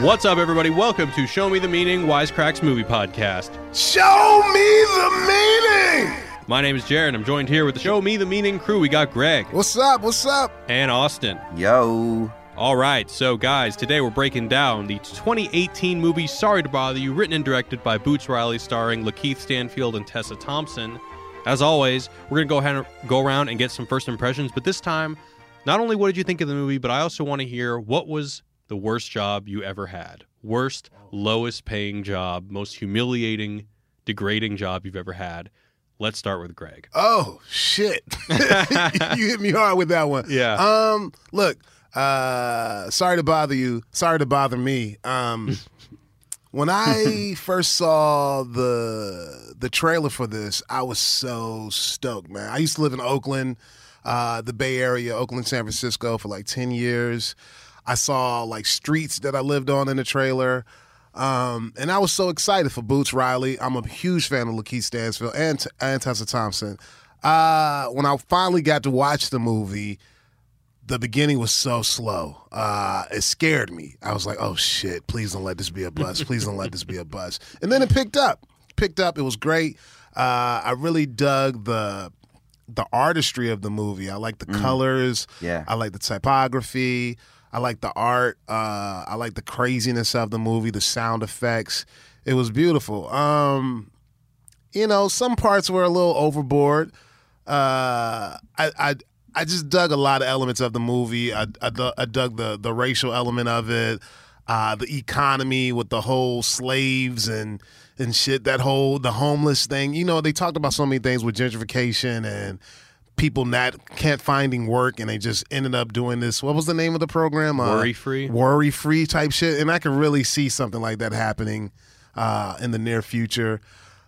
What's up, everybody? Welcome to Show Me the Meaning Wisecracks Movie Podcast. Show me the meaning. My name is Jared. I'm joined here with the Show Me the Meaning crew. We got Greg What's up? What's up? and Austin. Yo. All right, so guys, today we're breaking down the 2018 movie Sorry to Bother You, written and directed by Boots Riley, starring Lakeith Stanfield and Tessa Thompson. As always, we're gonna go ahead and go around and get some first impressions, but this time, not only what did you think of the movie, but I also want to hear what was the worst job you ever had, worst, lowest paying job, most humiliating, degrading job you've ever had. Let's start with Greg. Oh shit! you hit me hard with that one. Yeah. Um. Look. Uh. Sorry to bother you. Sorry to bother me. Um. when I first saw the the trailer for this, I was so stoked, man. I used to live in Oakland, uh, the Bay Area, Oakland, San Francisco, for like ten years. I saw like streets that I lived on in the trailer. Um, and I was so excited for Boots Riley. I'm a huge fan of Lakeith Stanfield and, and Tessa Thompson. Uh, when I finally got to watch the movie, the beginning was so slow. Uh, it scared me. I was like, oh shit, please don't let this be a bus. Please don't let this be a bus. And then it picked up. Picked up. It was great. Uh, I really dug the the artistry of the movie. I like the colors. Yeah. I like the typography. I like the art. Uh, I like the craziness of the movie, the sound effects. It was beautiful. Um, you know, some parts were a little overboard. Uh, I, I I just dug a lot of elements of the movie. I, I, I dug the the racial element of it, uh, the economy with the whole slaves and and shit. That whole the homeless thing. You know, they talked about so many things with gentrification and people not can't finding work, and they just ended up doing this. What was the name of the program? Uh, Worry free. worry free type shit. And I could really see something like that happening uh, in the near future.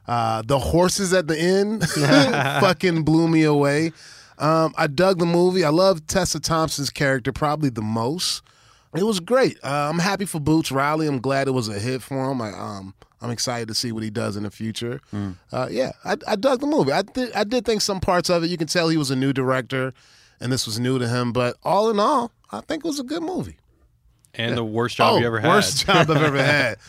Uh, the horses at the end fucking blew me away. Um, I dug the movie. I love Tessa Thompson's character probably the most. It was great. Uh, I'm happy for Boots Riley. I'm glad it was a hit for him. I, um, I'm excited to see what he does in the future. Uh, yeah, I, I dug the movie. I did, I did think some parts of it. You can tell he was a new director, and this was new to him. But all in all, I think it was a good movie. And the worst job oh, you ever had. Worst job I've ever had.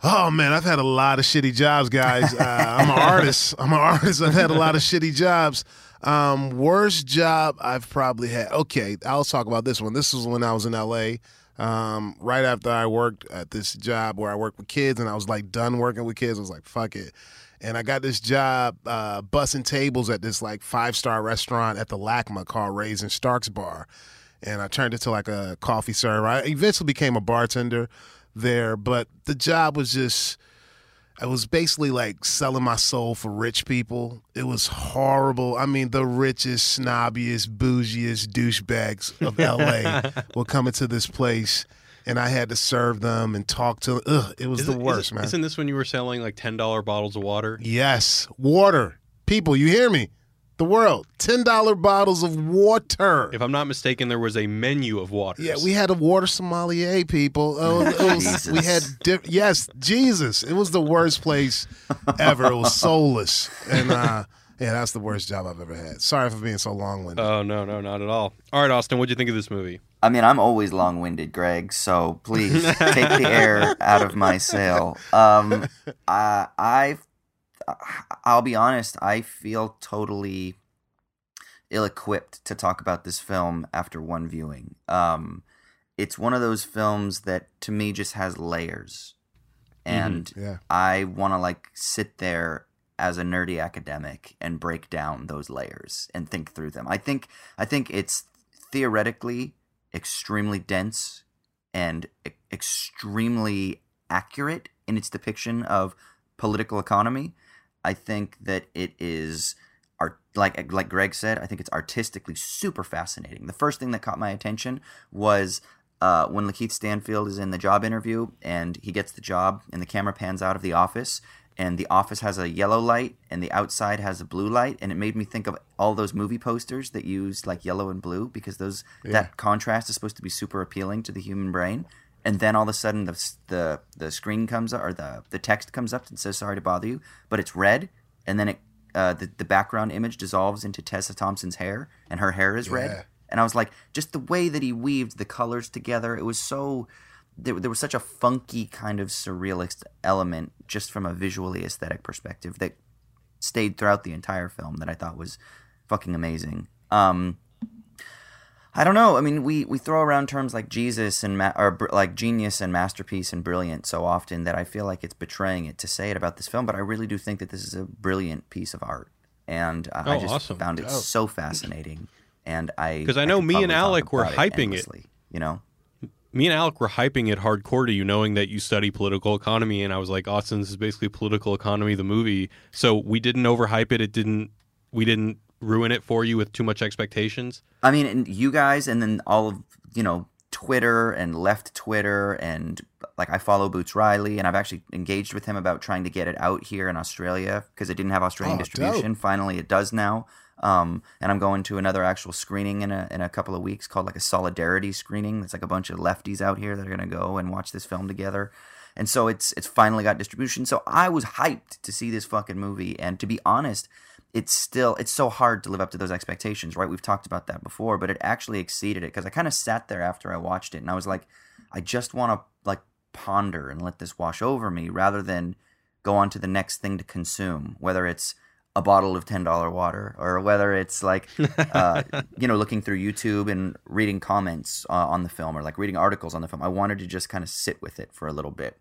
Oh man, I've had a lot of shitty jobs, guys. Uh, I'm an artist. I'm an artist. I've had a lot of shitty jobs. Um, worst job I've probably had. Okay, I'll talk about this one. This was when I was in LA. Um, right after I worked at this job where I worked with kids, and I was like done working with kids. I was like, fuck it. And I got this job uh, bussing tables at this like five star restaurant at the LACMA called Ray's and Starks Bar and I turned into like a coffee server. I eventually became a bartender there, but the job was just I was basically like selling my soul for rich people. It was horrible. I mean, the richest, snobbiest, bougiest douchebags of LA were coming to this place and I had to serve them and talk to them. Ugh, it was Isn't- the worst, isn't, man. Isn't this when you were selling like ten dollar bottles of water? yes, water. People, you hear me? The world. $10 bottles of water. If I'm not mistaken, there was a menu of waters. Yeah, we had a water sommelier, people. Oh, it was, Jesus. we had diff- yes, Jesus. It was the worst place ever. It was soulless, and uh, yeah, that's the worst job I've ever had. Sorry for being so long winded. Oh no, no, not at all. All right, Austin, what'd you think of this movie? I mean, I'm always long-winded, Greg. So please take the air out of my sail. Um, I, I, I'll be honest. I feel totally ill-equipped to talk about this film after one viewing. Um, it's one of those films that, to me, just has layers, and yeah, I want to like sit there as a nerdy academic and break down those layers and think through them. I think I think it's theoretically extremely dense and e- extremely accurate in its depiction of political economy. I think that it is art like like Greg said, I think it's artistically super fascinating. The first thing that caught my attention was uh, when Lakeith Stanfield is in the job interview and he gets the job and the camera pans out of the office and the office has a yellow light and the outside has a blue light and it made me think of all those movie posters that use like yellow and blue because those that contrast is supposed to be super appealing to the human brain and then all of a sudden the the the screen comes up or the the text comes up and says sorry to bother you but it's red and then it uh, the, the background image dissolves into Tessa Thompson's hair and her hair is Yeah. red and I was like, just the way that he weaved the colors together, it was so there, there was such a funky kind of surrealist element just from a visually aesthetic perspective that stayed throughout the entire film that I thought was fucking amazing. Um, I don't know. I mean, we, we throw around terms like Jesus and ma- or br- like genius and masterpiece and brilliant so often that I feel like it's betraying it to say it about this film. But I really do think that this is a brilliant piece of art, and uh, I Oh, just awesome. found it Dope. so fascinating. And I because I know could me and Alec were hyping it. endlessly, You know, Me and Alec were hyping it hardcore to you, knowing that you study political economy, and I was like, Austin, this is basically political economy, the movie. So we didn't overhype it. It didn't. We didn't ruin it for you with too much expectations. I mean, and you guys, and then all of you know Twitter and left Twitter, and like I follow Boots Riley, and I've actually engaged with him about trying to get it out here in Australia because it didn't have Australian Oh, distribution. Finally, it does now. Um, and I'm going to another actual screening in a in a couple of weeks called like a solidarity screening. It's like a bunch of lefties out here that are gonna go and watch this film together. And so it's it's finally got distribution. So I was hyped to see this fucking movie. And to be honest, it's still it's so hard to live up to those expectations, right? We've talked about that before, but it actually exceeded it because I kind of sat there after I watched it and I was like, I just want to like ponder and let this wash over me rather than go on to the next thing to consume, whether it's a bottle of ten dollar water or whether it's like uh, you know looking through YouTube and reading comments uh, on the film or like reading articles on the film. I wanted to just kind of sit with it for a little bit.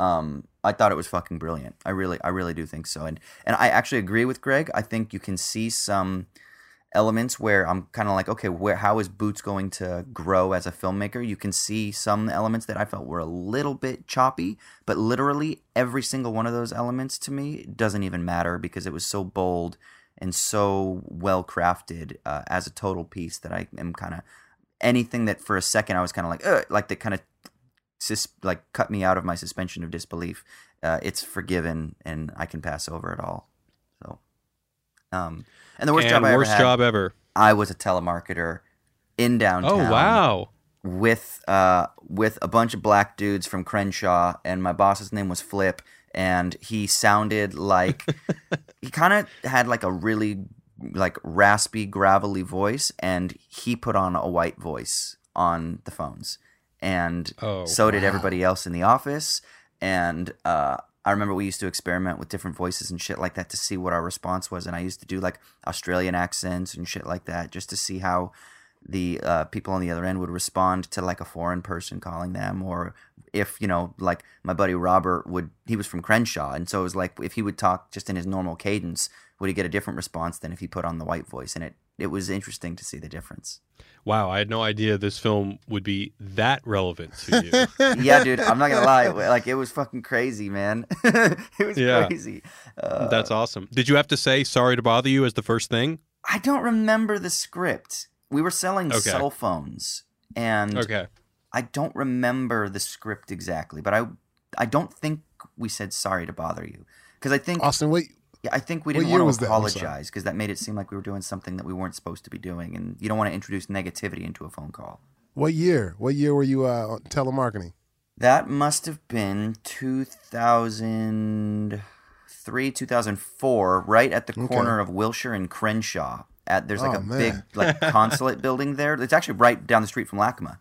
Um, I thought it was fucking brilliant. I really, I really do think so. And and I actually agree with Greg. I think you can see some elements where I'm kind of like, okay, where how is Boots going to grow as a filmmaker? You can see some elements that I felt were a little bit choppy, but literally every single one of those elements to me doesn't even matter because it was so bold and so well crafted uh, as a total piece that I am kind of anything that for a second I was kind of like, like that kind of sus- like cut me out of my suspension of disbelief. Uh, it's forgiven and I can pass over it all. So, um, and the worst and job I ever worst had, job ever. I was a telemarketer in downtown. Oh wow! With uh with a bunch of black dudes from Crenshaw, and my boss's name was Flip, and he sounded like he kind of had like a really like raspy, gravelly voice, and he put on a white voice on the phones, and Oh, so did wow. everybody else in the office, and uh. I remember we used to experiment with different voices and shit like that to see what our response was, and I used to do like Australian accents and shit like that just to see how the uh, people on the other end would respond to like a foreign person calling them, or if you know, like my buddy Robert would, he was from Crenshaw, and so it was like if he would talk just in his normal cadence, would he get a different response than if he put on the white voice? And it it was interesting to see the difference. Wow, I had no idea this film would be that relevant to you. yeah, dude, I'm not gonna lie, like it was fucking crazy, man. it was Yeah. crazy. Uh, That's awesome. Did you have to say sorry to bother you as the first thing? I don't remember the script. We were selling Okay. cell phones, and Okay. I don't remember the script exactly, but I I don't think we said sorry to bother you because I think Austin, wait, yeah, I think we didn't year want to that? I'm sorry. apologize because that made it seem like we were doing something that we weren't supposed to be doing, and you don't want to introduce negativity into a phone call. what year? What year were you uh, telemarketing? That must have been 2003, 2004, right at the Okay. corner of Wilshire and Crenshaw. At there's like Oh, a man. big like consulate building there. It's actually right down the street from LACMA.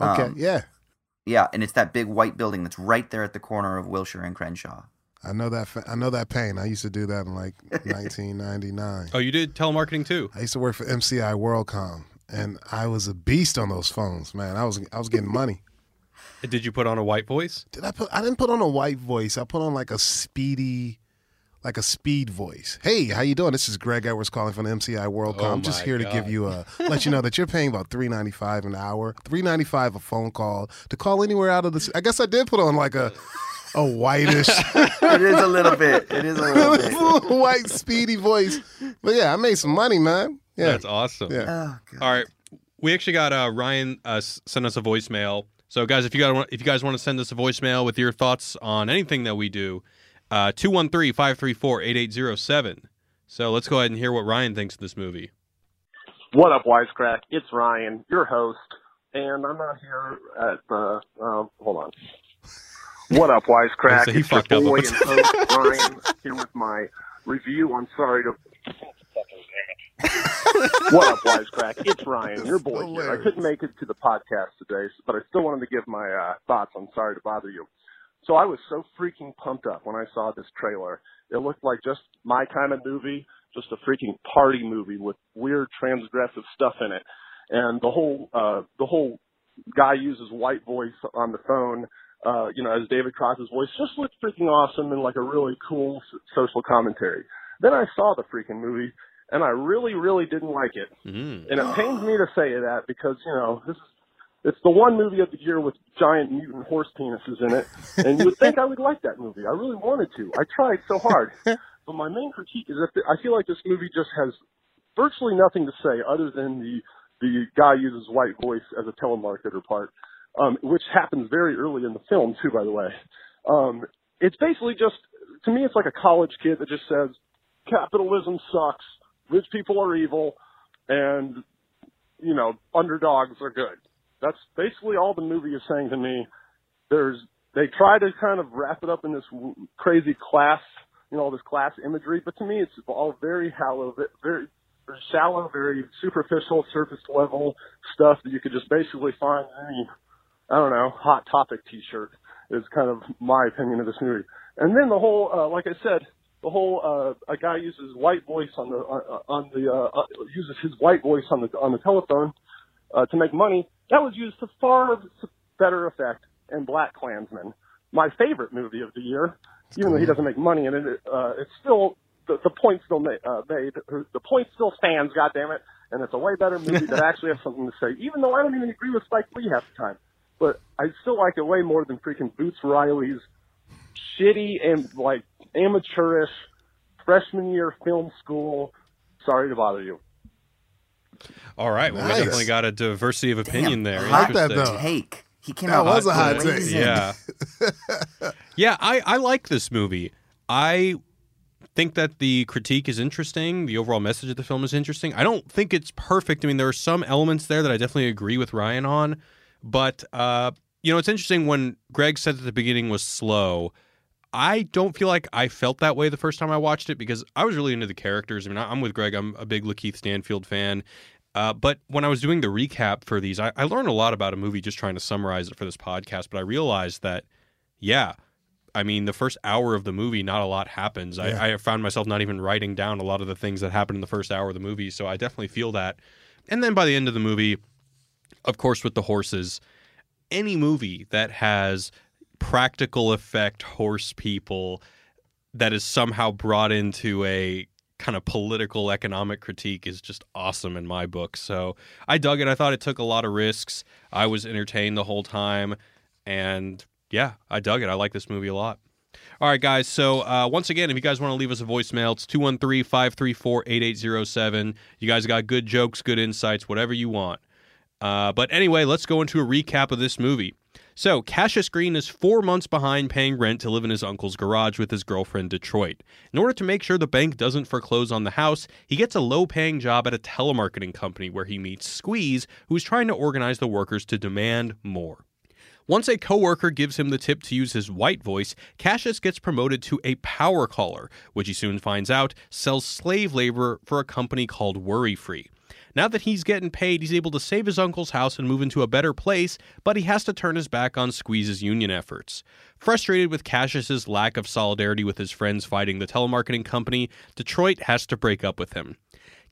Okay, Um, yeah, Yeah, and it's that big white building that's right there at the corner of Wilshire and Crenshaw. I know that. Fa- I know that pain. I used to do that in like 1999. Oh, you did telemarketing too. I used to work for MCI WorldCom, and I was a beast on those phones, man. I was I was getting money. Did you put on a white voice? Did I put? I didn't put on a white voice. I put on like a speedy, like a speed voice. Hey, how you doing? This is Greg Edwards calling from MCI WorldCom. Oh I'm just my here to give you a let you know that you're paying about three ninety five an hour, three ninety five a phone call to call anywhere out of the. I guess I did put on like a a whitish, it is a little bit. It is a little bit. white speedy voice. But yeah, I made some money, man. Yeah, That's awesome. Yeah. Oh, God. All right, we actually got uh, Ryan uh, s- send us a voicemail. So guys, if you guys if you guys want to send us a voicemail with your thoughts on anything that we do, uh, 213-534-8807. So let's go ahead and hear what Ryan thinks of this movie. What up, Wisecrack? It's Ryan, your host, and I'm not here at the. Um, hold on. What up, Wisecrack? So he it's your fucked up. boy and host Ryan here with my review. I'm sorry to. what up, Wisecrack? It's Ryan, your boy here. I couldn't make it to the podcast today, but I still wanted to give my uh, thoughts. I'm sorry to bother you. So I was so freaking pumped up when I saw this trailer. It looked like just my kind of movie, just a freaking party movie with weird transgressive stuff in it. And the whole uh the whole guy uses white voice on the phone, uh, you know, as David Cross's voice just looked freaking awesome and like a really cool social commentary. Then I saw the freaking movie and I really, really didn't like it. Mm. And it pains me to say that because, you know, this is it's the one movie of the year with giant mutant horse penises in it. And you would think I would like that movie. I really wanted to. I tried so hard. But my main critique is that I feel like this movie just has virtually nothing to say other than the the guy uses white voice as a telemarketer part, um, which happens very early in the film too, by the way. Um, it's basically just to me, it's like a college kid that just says capitalism sucks, rich people are evil, and you know underdogs are good. That's basically all the movie is saying to me. There's they try to kind of wrap it up in this crazy class, you know, all this class imagery, but to me, it's all very hollow, very shallow, very superficial, surface level stuff that you could just basically find in any, I don't know, hot topic T-shirt. Is kind of my opinion of this movie. And then the whole, uh, like I said, the whole uh, a guy uses white voice on the uh, on the uh, uh, uses his white voice on the on the telephone uh, to make money. That was used to far better effect in BlacKkKlansman, my favorite movie of the year. Even though he doesn't make money in it, uh, it's still the, the point still made, uh, made. The point still stands. God damn it! And it's a way better movie that actually has something to say. Even though I don't even agree with Spike Lee half the time, but I still like it way more than freaking Boots Riley's shitty and like amateurish freshman year film school. Sorry to bother you. All right, well, Nice. we definitely got a diversity of opinion Damn, there. hot that, though. Take. He came That out was a hot take. Yeah. yeah, I, I like this movie. I think that the critique is interesting. The overall message of the film is interesting. I don't think it's perfect. I mean, there are some elements there that I definitely agree with Ryan on. But, uh, you know, it's interesting when Greg said that the beginning was slow. I don't feel like I felt that way the first time I watched it because I was really into the characters. I mean, I'm with Greg. I'm a big Lakeith Stanfield fan. Uh, but when I was doing the recap for these, I, I learned a lot about a movie just trying to summarize it for this podcast. But I realized that, yeah, I mean, the first hour of the movie, not a lot happens. Yeah. I, I found myself not even writing down a lot of the things that happened in the first hour of the movie. So I definitely feel that. And then by the end of the movie, of course, with the horses, any movie that has practical effect horse people that is somehow brought into a kind of political economic critique is just awesome in my book. So I dug it. I thought it took a lot of risks. I was entertained the whole time. And yeah, I dug it. I like this movie a lot. All right, guys. So, uh, once again, if you guys want to leave us a voicemail, it's 213 534 8807. You guys got good jokes, good insights, whatever you want. Uh, but anyway, let's go into a recap of this movie. So, Cassius Green is four months behind paying rent to live in his uncle's garage with his girlfriend, Detroit. In order to make sure the bank doesn't foreclose on the house, he gets a low paying job at a telemarketing company where he meets Squeeze, who's trying to organize the workers to demand more. Once a coworker gives him the tip to use his white voice, Cassius gets promoted to a power caller, which he soon finds out sells slave labor for a company called Worry Free. Now that he's getting paid, he's able to save his uncle's house and move into a better place, but he has to turn his back on Squeeze's union efforts. Frustrated with Cassius's lack of solidarity with his friends fighting the telemarketing company, Detroit has to break up with him.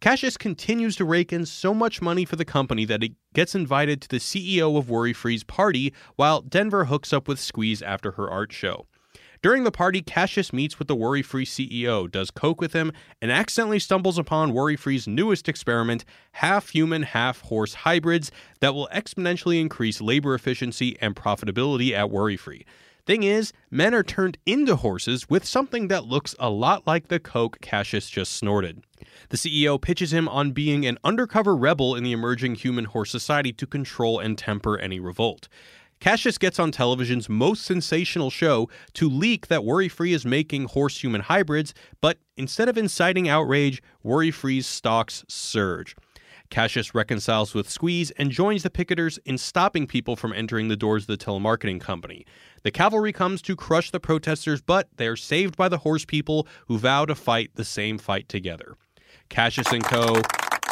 Cassius continues to rake in so much money for the company that he gets invited to the CEO of Worry Free's party while Denver hooks up with Squeeze after her art show. During the party, Cassius meets with the Worry Free CEO, does coke with him, and accidentally stumbles upon Worry Free's newest experiment half human, half horse hybrids that will exponentially increase labor efficiency and profitability at Worry Free. Thing is, men are turned into horses with something that looks a lot like the coke Cassius just snorted. The CEO pitches him on being an undercover rebel in the emerging human horse society to control and temper any revolt. Cassius gets on television's most sensational show to leak that Worry Free is making horse human hybrids, but instead of inciting outrage, Worry Free's stocks surge. Cassius reconciles with Squeeze and joins the picketers in stopping people from entering the doors of the telemarketing company. The cavalry comes to crush the protesters, but they are saved by the horse people who vow to fight the same fight together. Cassius and Co.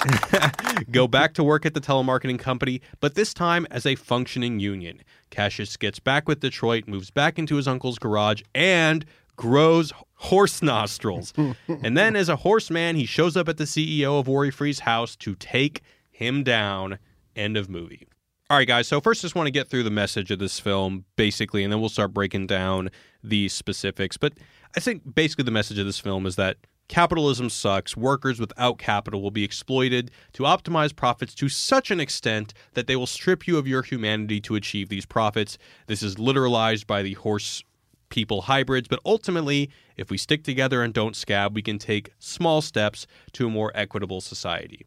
go back to work at the telemarketing company, but this time as a functioning union. Cassius gets back with Detroit, moves back into his uncle's garage, and grows horse nostrils. and then, as a horseman, he shows up at the CEO of Worry Free's house to take him down. End of movie. All right, guys. So, first, just want to get through the message of this film, basically, and then we'll start breaking down the specifics. But I think basically the message of this film is that Capitalism sucks. Workers without capital will be exploited to optimize profits to such an extent that they will strip you of your humanity to achieve these profits. This is literalized by the horse people hybrids, but ultimately, if we stick together and don't scab, we can take small steps to a more equitable society.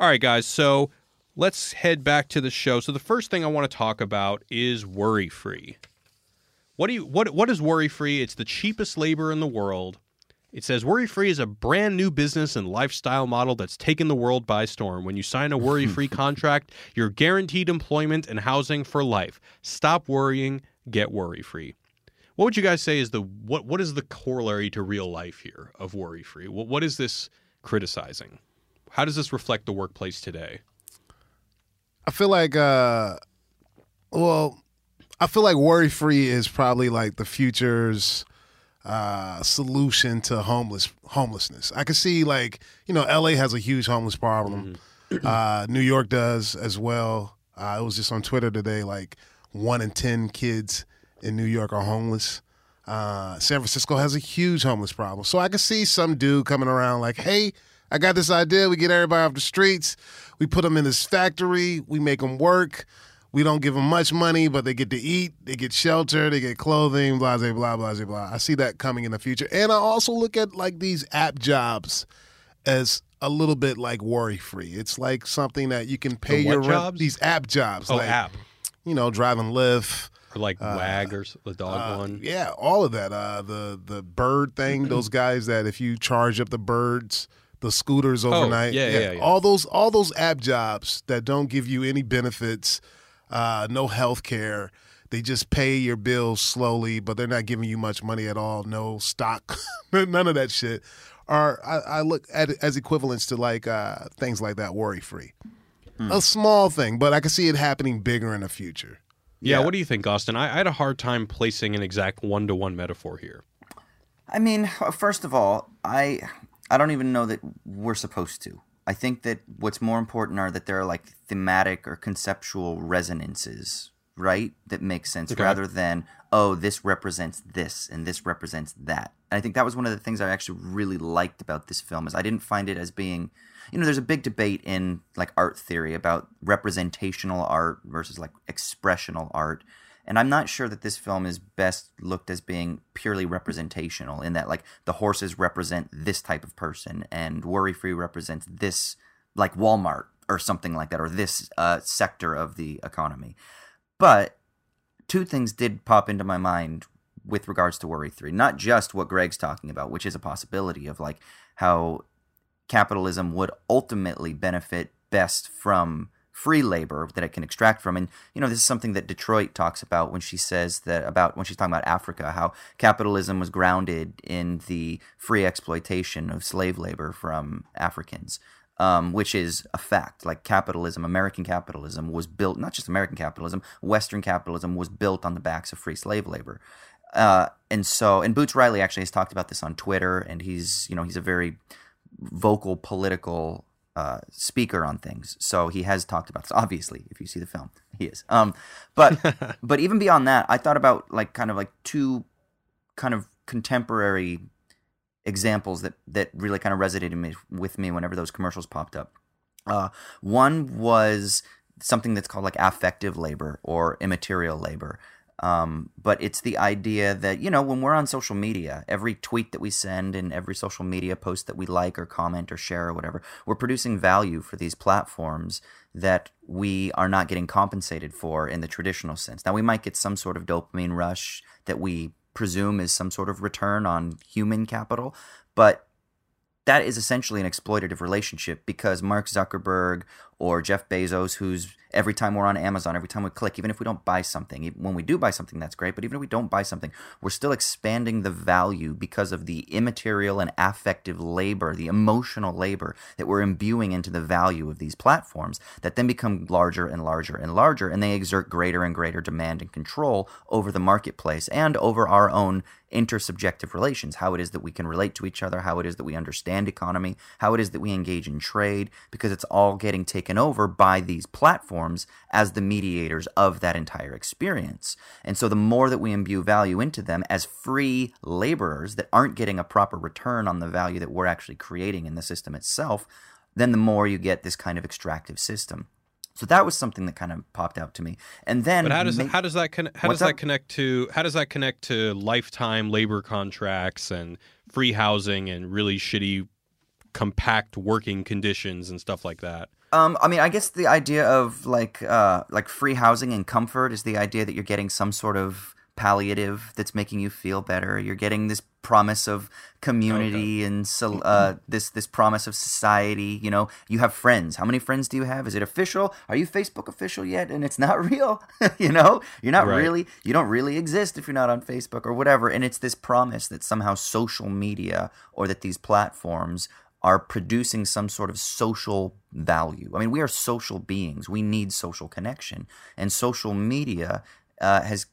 All right, guys. So let's head back to the show. So the first thing I want to talk about is worry free. What do you what what is worry free? It's the cheapest labor in the world. It says worry free is a brand new business and lifestyle model that's taken the world by storm. When you sign a worry free contract, you're guaranteed employment and housing for life. Stop worrying, get worry free. What would you guys say is the what what is the corollary to real life here of worry free? What what is this criticizing? How does this reflect the workplace today? I feel like, uh, well, I feel like worry free is probably like the future's uh, solution to homeless homelessness. I can see like you know L.A. has a huge homeless problem. Uh, New York does as well. Uh, it was just on Twitter today. Like one in ten kids in New York are homeless. Uh, San Francisco has a huge homeless problem. So I can see some dude coming around like, hey, I got this idea. We get everybody off the streets. We put them in this factory. We make them work. We don't give them much money, but they get to eat. They get shelter. They get clothing. Blah blah blah blah blah. I see that coming in the future, and I also look at like these app jobs as a little bit like worry free. It's like something that you can pay your rent. jobs? These app jobs, Oh, like app you know, driving Lyft. or like Wag or the dog Uh, one. Yeah, all of that. Uh, the the bird thing. those guys that if you charge up the birds, the scooters overnight. Oh, yeah, yeah, yeah. All those all those app jobs that don't give you any benefits, uh, no health care. They just pay your bills slowly, but they're not giving you much money at all. No stock, none of that shit. Are I, I look at it as equivalents to like uh, things like that. Worry free. A small thing, but I can see it happening bigger in the future. Yeah, Yeah. what do you think, Austin? I, I had a hard time placing an exact one to one metaphor here. I mean, uh, first of all, I I don't even know that we're supposed to. I think that what's more important are that there are like thematic or conceptual resonances, right? That make sense Okay. rather than oh, this represents this and this represents that. And I think that was one of the things I actually really liked about this film is I didn't find it as being you know, there's a big debate in like art theory about representational art versus like expressional art. And I'm not sure that this film is best looked as being purely representational in that like the horses represent this type of person and worry free represents this like Walmart or something like that or this uh, sector of the economy. But two things did pop into my mind with regards to worry free. Not just what Greg's talking about, which is a possibility of like how capitalism would ultimately benefit best from free labor that it can extract from. And you know, this is something that Detroit talks about when she says that about when she's talking about Africa, how capitalism was grounded in the free exploitation of slave labor from Africans. Um, which is a fact. Like capitalism, American capitalism was built, not just American capitalism, Western capitalism was built on the backs of free slave labor. Uh, and so, and Boots Riley actually has talked about this on Twitter, and he's, you know, he's a very vocal political uh, speaker on things. So he has talked about this. Obviously, if you see the film, he is. Um, but but even beyond that, I thought about like kind of like two kind of contemporary examples that that really kind of resonated me, with me whenever those commercials popped up. Uh, one was something that's called like affective labor or immaterial labor. Um, but it's the idea that, you know, when we're on social media, every tweet that we send and every social media post that we like or comment or share or whatever, we're producing value for these platforms that we are not getting compensated for in the traditional sense. Now, we might get some sort of dopamine rush that we presume is some sort of return on human capital, but that is essentially an exploitative relationship because Mark Zuckerberg or Jeff Bezos, who's every time we're on Amazon, every time we click, even if we don't buy something, when we do buy something, that's great. But even if we don't buy something, we're still expanding the value because of the immaterial and affective labor, the emotional labor that we're imbuing into the value of these platforms that then become larger and larger and larger. And they exert greater and greater demand and control over the marketplace and over our own intersubjective relations, how it is that we can relate to each other, how it is that we understand economy, how it is that we engage in trade, because it's all getting taken over by these platforms as the mediators of that entire experience. And so the more that we imbue value into them as free laborers that aren't getting a proper return on the value that we're actually creating in the system itself, then the more you get this kind of extractive system. So that was something that kind of popped out to me. And then, But how does how does that con- how does that up? connect to how does that connect to lifetime labor contracts and free housing and really shitty compact working conditions and stuff like that? Um, I mean, I guess the idea of like uh, like free housing and comfort is the idea that you're getting some sort of palliative that's making you feel better. You're getting this promise of community and so, uh, this this promise of society. You know, you have friends. How many friends do you have? Is it official? Are you Facebook official yet? And it's not real. you know, you're not Right. really you don't really exist if you're not on Facebook or whatever. And it's this promise that somehow social media or that these platforms are producing some sort of social value. I mean, we are social beings. We need social connection, and social media uh, has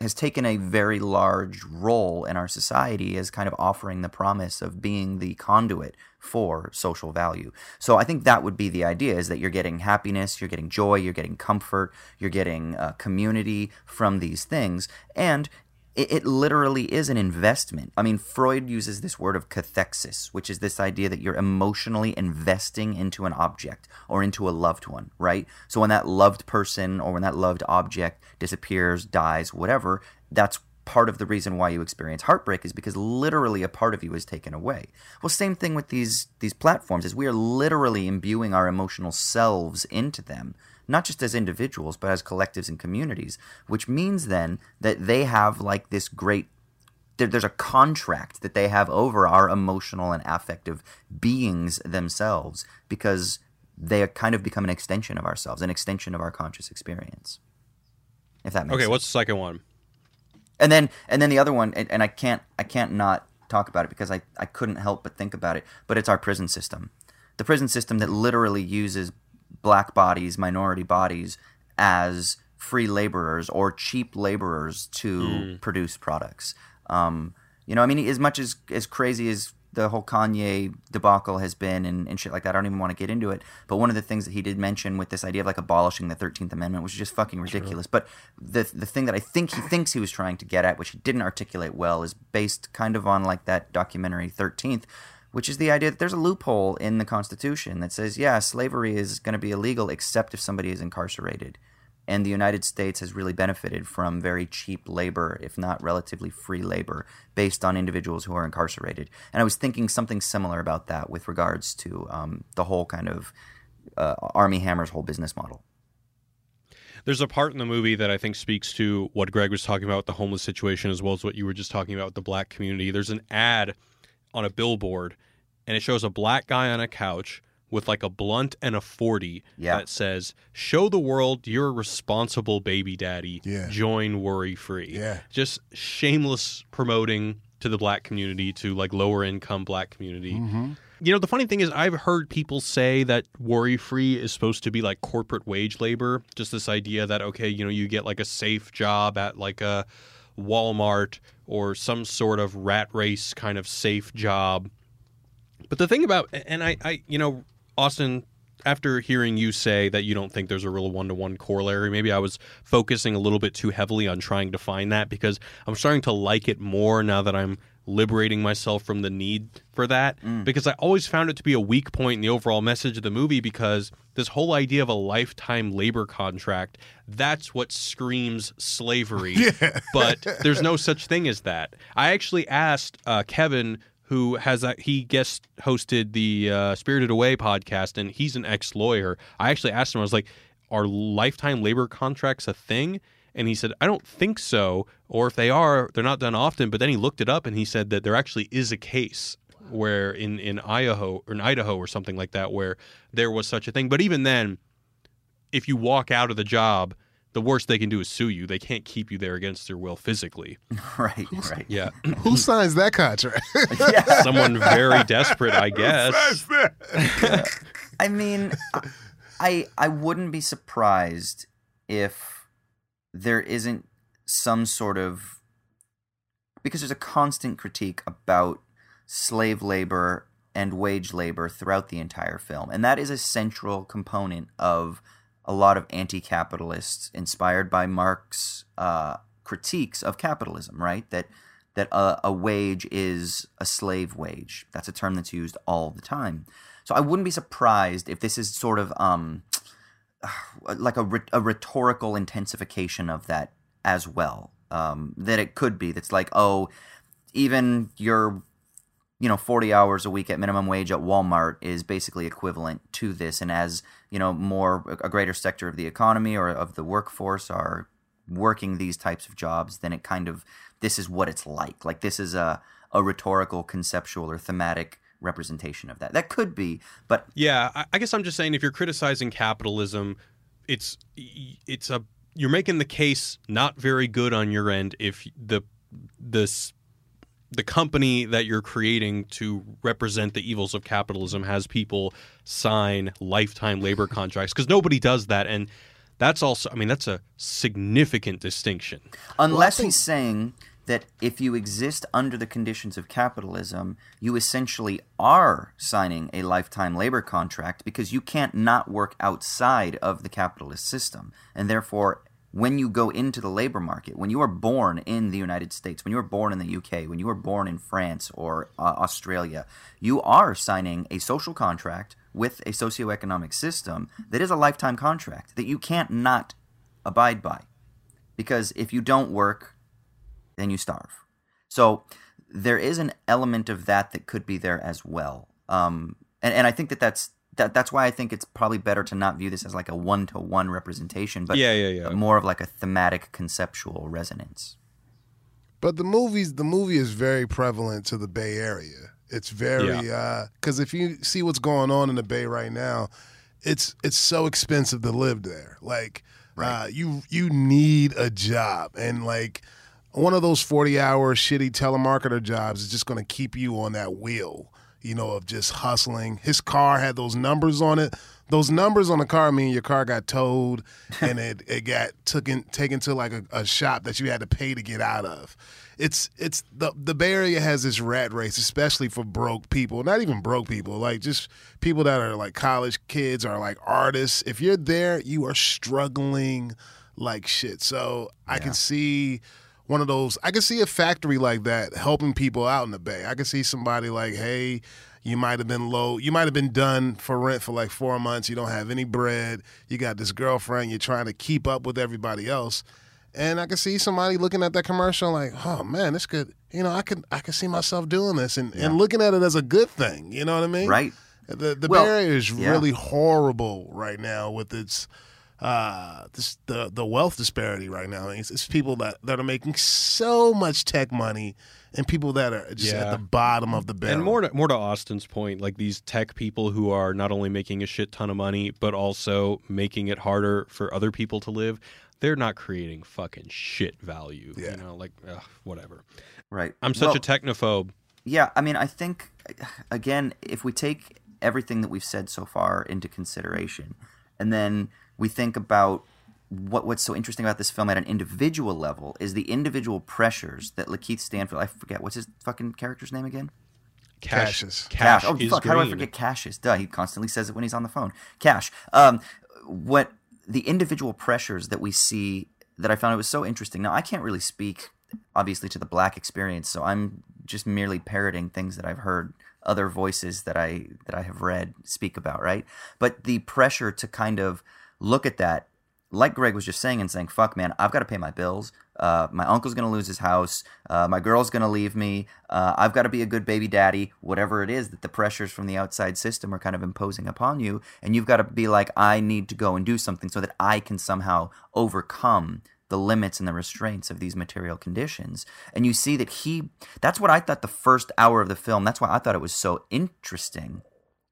has taken a very large role in our society as kind of offering the promise of being the conduit for social value. So I think that would be the idea is that you're getting happiness, you're getting joy, you're getting comfort, you're getting uh, community from these things and it, it literally is an investment. I mean, Freud uses this word of cathexis, which is this idea that you're emotionally investing into an object or into a loved one, right? So when that loved person or when that loved object disappears, dies, whatever, that's part of the reason why you experience heartbreak is because literally a part of you is taken away. Well, same thing with these these platforms is we are literally imbuing our emotional selves into them not just as individuals, but as collectives and communities, which means then that they have like this great there's a contract that they have over our emotional and affective beings themselves because they kind of become an extension of ourselves, an extension of our conscious experience. If that makes Okay, sense. what's the second one? And then and then the other one, and, and I can't I can't not talk about it because I, I couldn't help but think about it. But it's our prison system, the prison system that literally uses black bodies, minority bodies as free laborers or cheap laborers to produce products. Um, you know, I mean, as much as as crazy as the whole Kanye debacle has been and, and shit like that. I don't even want to get into it. But one of the things that he did mention with this idea of like abolishing the Thirteenth Amendment was just fucking ridiculous. But the the thing that I think he thinks he was trying to get at, which he didn't articulate well, is based kind of on like that documentary Thirteenth, which is the idea that there's a loophole in the Constitution that says, yeah, slavery is going to be illegal except if somebody is incarcerated. And the United States has really benefited from very cheap labor, if not relatively free labor, based on individuals who are incarcerated. And I was thinking something similar about that with regards to um, the whole kind of uh, Armie Hammer's whole business model. There's a part in the movie that I think speaks to what Greg was talking about the homeless situation, as well as what you were just talking about the black community. There's an ad on a billboard, and it shows a black guy on a couch with like a blunt and a 40 Yeah. that says, Show the world you're a responsible baby daddy. Yeah. Join worry free. Yeah. Just shameless promoting to the black community, to like lower income black community. Mm-hmm. You know, the funny thing is, I've heard people say that worry free is supposed to be like corporate wage labor. Just this idea that, okay, you know, you get like a safe job at like a Walmart or some sort of rat race kind of safe job. But the thing about, and I, I you know, Austin, after hearing you say that you don't think there's a real one to one corollary, maybe I was focusing a little bit too heavily on trying to find that because I'm starting to like it more now that I'm liberating myself from the need for that mm. because I always found it to be a weak point in the overall message of the movie because this whole idea of a lifetime labor contract that's what screams slavery but there's no such thing as that i actually asked uh, kevin who has a, he guest hosted the uh, spirited away podcast and he's an ex-lawyer i actually asked him i was like are lifetime labor contracts a thing and he said, I don't think so. Or if they are, they're not done often. But then he looked it up and he said that there actually is a case where in, in Idaho or in Idaho or something like that where there was such a thing. But even then, if you walk out of the job, the worst they can do is sue you. They can't keep you there against their will physically. right, right. Yeah. Who signs that contract? yeah. Someone very desperate, I guess. Signs that? I mean, I I wouldn't be surprised if there isn't some sort of because there's a constant critique about slave labor and wage labor throughout the entire film, and that is a central component of a lot of anti-capitalists inspired by Marx uh, critiques of capitalism. Right, that that a, a wage is a slave wage. That's a term that's used all the time. So I wouldn't be surprised if this is sort of um, like a, a rhetorical intensification of that as well. Um, that it could be. That's like, oh, even your, you know, 40 hours a week at minimum wage at Walmart is basically equivalent to this. And as, you know, more, a greater sector of the economy or of the workforce are working these types of jobs, then it kind of, this is what it's like. Like, this is a, a rhetorical, conceptual, or thematic representation of that. That could be, but Yeah, I, guess I'm just saying if you're criticizing capitalism, it's it's a you're making the case not very good on your end if the this the company that you're creating to represent the evils of capitalism has people sign lifetime labor contracts because nobody does that and that's also i mean that's a significant distinction Unless he's saying that if you exist under the conditions of capitalism, you essentially are signing a lifetime labor contract because you can't not work outside of the capitalist system. And therefore, when you go into the labor market, when you are born in the United States, when you are born in the UK, when you are born in France or uh, Australia, you are signing a social contract with a socioeconomic system that is a lifetime contract that you can't not abide by because if you don't work, then you starve. So there is an element of that that could be there as well. Um, and, and I think that that's that, that's why I think it's probably better to not view this as like a one to one representation, but Yeah, yeah, yeah. more of like a thematic conceptual resonance. But the movies, the movie is very prevalent to the Bay Area. It's very because if you see what's going on in the Bay right now, it's it's so expensive to live there. Like, uh, you you need a job, and like one of those forty hour shitty telemarketer jobs is just going to keep you on that wheel. You know, of just hustling. His car had those numbers on it. Those numbers on the car mean your car got towed and it, it got taken taken to like a, a shop that you had to pay to get out of. It's it's the the Bay Area has this rat race, especially for broke people. Not even broke people, like just people that are like college kids or like artists. If you're there, you are struggling like shit. So I can see one of those. I can see a factory like that helping people out in the Bay. I can see somebody like, hey, you might have been low. You might have been done for rent for like four months. You don't have any bread. You got this girlfriend. You're trying to keep up with everybody else. And I can see somebody looking at that commercial like, oh man, this could, you know, I could, I could see myself doing this and, and looking at it as a good thing. You know what I mean? Right. The the Well, Area is yeah. really horrible right now with its uh this the the wealth disparity right now. It's, it's people that that are making so much tech money and people that are just Yeah. at the bottom of the barrel. And more to, more to Austin's point, like these tech people who are not only making a shit ton of money, but also making it harder for other people to live. They're not creating fucking shit value. Yeah. You know, like ugh, whatever. Right. I'm such Well, a technophobe. Yeah, I mean, I think again, if we take everything that we've said so far into consideration, and then we think about what what's so interesting about this film at an individual level is the individual pressures that Lakeith Stanfield, I forget what's his fucking character's name again. Cash, Cassius. cash, Oh, is fuck! How do I forget Cassius? Duh, he constantly says it when he's on the phone. Cash. Um, what the individual pressures that we see that I found it was so interesting. Now I can't really speak, obviously, to the black experience, so I'm just merely parroting things that I've heard other voices that I that I have read speak about, right? But the pressure to kind of look at that, like Greg was just saying, and saying, "Fuck, man, I've got to pay my bills. Uh, my uncle's gonna lose his house. Uh, my girl's gonna leave me. Uh, I've got to be a good baby daddy. Whatever it is that the pressures from the outside system are kind of imposing upon you, and you've got to be like, I need to go and do something so that I can somehow overcome." the limits and the restraints of these material conditions. And you see that he, that's what I thought the first hour of the film, that's why I thought it was so interesting.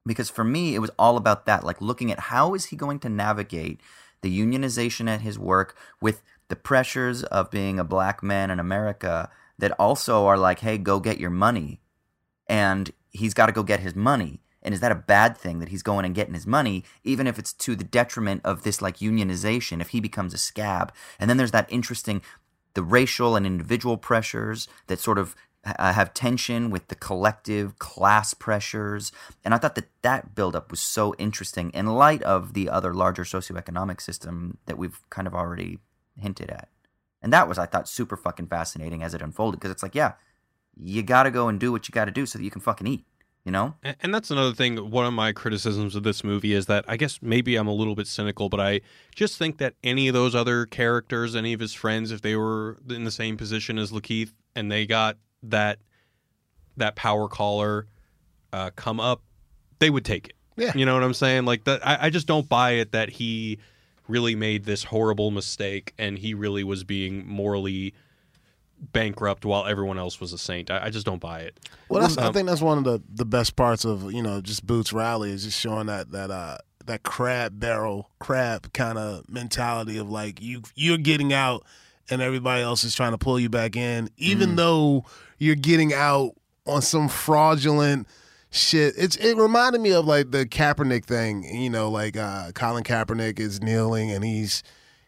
Because for me, it was all about that, like looking at how is he going to navigate the unionization at his work with the pressures of being a black man in America that also are like, hey, go get your money. And he's got to go get his money. And is that a bad thing that he's going and getting his money, even if it's to the detriment of this like unionization, if he becomes a scab? And then there's that interesting, the racial and individual pressures that sort of uh, have tension with the collective class pressures. And I thought that that buildup was so interesting in light of the other larger socioeconomic system that we've kind of already hinted at. And that was, I thought, super fucking fascinating as it unfolded because it's like, yeah, you got to go and do what you got to do so that you can fucking eat you know and, and that's another thing one of my criticisms of this movie is that i guess maybe i'm a little bit cynical but i just think that any of those other characters any of his friends if they were in the same position as lakeith and they got that that power caller uh, come up they would take it. Yeah. you know what i'm saying? Like that I, I just don't buy it that he really made this horrible mistake and he really was being morally bankrupt while everyone else was a saint. I, I just don't buy it. Well, that's, I Um, think that's one of the, the best parts of you know just Boots Riley is just showing that that uh that crab barrel crab kind of mentality of like you you're getting out and everybody else is trying to pull you back in, even though you're getting out on some fraudulent shit. It's it reminded me of like the Kaepernick thing. You know, like uh Colin Kaepernick is kneeling and he's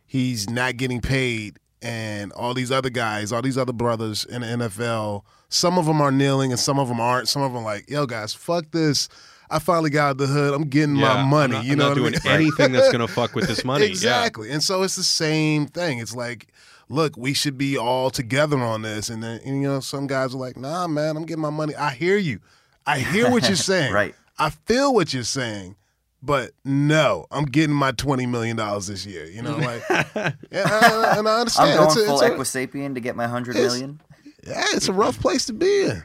he's not getting paid and all these other guys all these other brothers in the nfl some of them are kneeling and some of them aren't some of them are like yo guys fuck this i finally got out of the hood i'm getting my I'm money not- you I'm know not what doing I mean? anything that's gonna fuck with this money. Yeah. exactly and so it's the same thing it's like look we should be all together on this and then and, you know some guys are like nah man i'm getting my money i hear you i hear what you're saying Right. i feel what you're saying but no, I'm getting my twenty million dollars this year. You know, like, and I, and I understand. I'm going It's a- full it's a- Equisapien to get my hundred It's- million. yeah, it's a rough place to be in.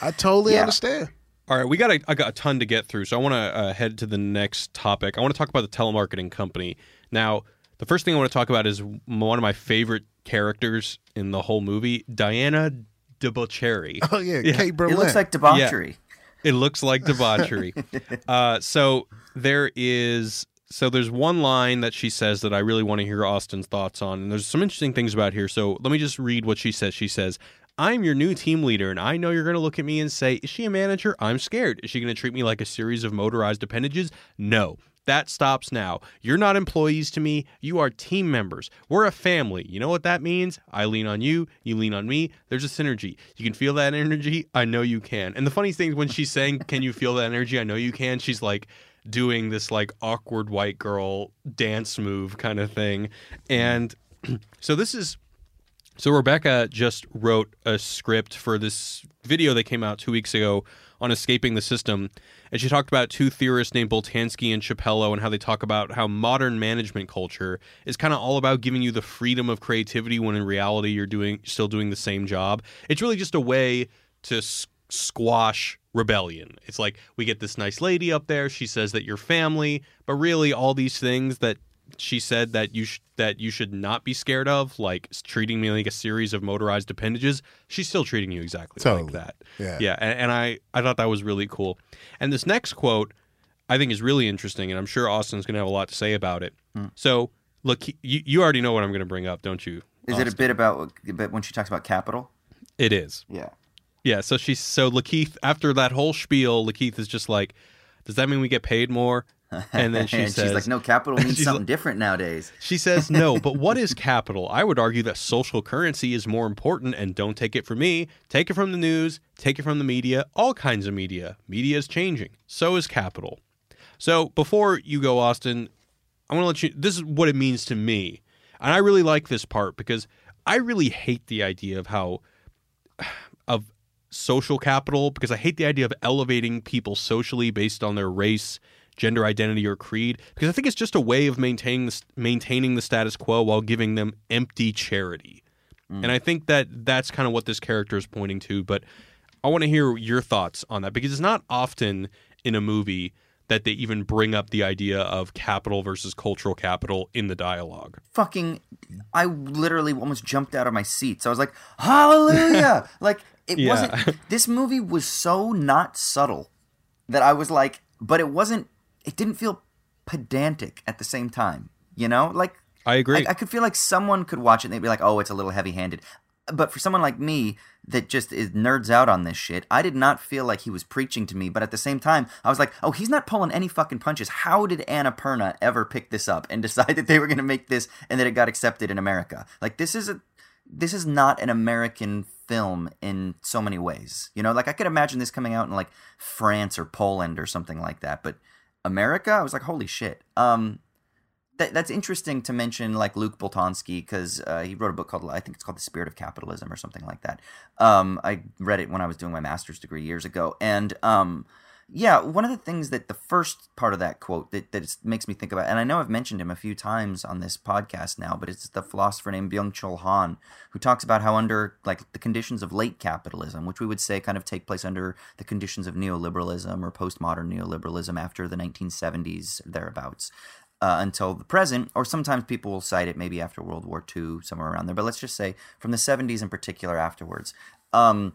I totally Yeah. understand. All right, we got a, I got a ton to get through, so I want to uh, head to the next topic. I want to talk about the telemarketing company. Now, the first thing I want to talk about is one of my favorite characters in the whole movie, Diana DeBauchery. Oh yeah, Yeah. Kate It looks like debauchery. It looks like debauchery. uh, so there is so there's one line that she says that I really want to hear Austin's thoughts on, and there's some interesting things about here. So let me just read what she says. She says. I'm your new team leader, and I know you're going to look at me and say, Is she a manager? I'm scared. Is she going to treat me like a series of motorized appendages? No. That stops now. You're not employees to me. You are team members. We're a family. You know what that means? I lean on you. You lean on me. There's a synergy. You can feel that energy. I know you can. And the funny thing is when she's saying, Can you feel that energy? I know you can. She's like doing this like awkward white girl dance move kind of thing. And so this is so Rebecca just wrote a script for this video that came out two weeks ago on escaping the system, and she talked about two theorists named Boltanski and Chiapello and how they talk about how modern management culture is kind of all about giving you the freedom of creativity when in reality you're doing still doing the same job. It's really just a way to s- squash rebellion. It's like we get this nice lady up there, she says that you're family, but really all these things that she said that you sh- that you should not be scared of, like treating me like a series of motorized appendages. She's still treating you exactly Totally. like that. Yeah. yeah. And, and I I thought that was really cool. And this next quote I think is really interesting, and I'm sure Austin's going to have a lot to say about it. Hmm. So look, he- you you already know what I'm going to bring up, don't you? Is it a bit about but when she talks about capital? It is. Yeah. Yeah, so she's so Lakeith after that whole spiel, Lakeith is just like, "Does that mean we get paid more?" And then she and says, she's like, "No, capital means something like- different nowadays." She says, "No, but what is capital? I would argue that social currency is more important and don't take it from me. Take it from the news, take it from the media, all kinds of media. Media is changing. So is capital." So, before you go Austin, I want to let you this is what it means to me. And I really like this part because I really hate the idea of how of social capital because I hate the idea of elevating people socially based on their race, gender identity, or creed because I think it's just a way of maintaining the, maintaining the status quo while giving them empty charity. Mm. And I think that that's kind of what this character is pointing to. But I want to hear your thoughts on that because it's not often in a movie that they even bring up the idea of capital versus cultural capital in the dialogue. fucking I literally almost jumped out of my seat. So I was like, "Hallelujah!" like it Yeah. wasn't. This movie was so not subtle that I was like, but it wasn't. It didn't feel pedantic at the same time. You know, like I agree. I, I could feel like someone could watch it and they'd be like, "Oh, it's a little heavy-handed." But for someone like me that just is nerds out on this shit, I did not feel like he was preaching to me. But at the same time, I was like, "Oh, he's not pulling any fucking punches." How did Annapurna ever pick this up and decide that they were going to make this and that it got accepted in America? Like this is a this is not an American film in so many ways. You know, like I could imagine this coming out in like France or Poland or something like that, but America, I was like, holy shit. Um, that, that's interesting to mention, like Luc Boltanski, because uh, he wrote a book called, I think it's called The Spirit of Capitalism or something like that. Um, I read it when I was doing my master's degree years ago, and um, yeah, one of the things that the first part of that quote that, that makes me think about, and I know I've mentioned him a few times on this podcast now, but it's the philosopher named Byung Chul Han, who talks about how under like the conditions of late capitalism, which we would say kind of take place under the conditions of neoliberalism or postmodern neoliberalism after the 1970s thereabouts. Uh, until the present, or sometimes people will cite it maybe after World War II, somewhere around there. But let's just say from the 70s in particular afterwards. Um,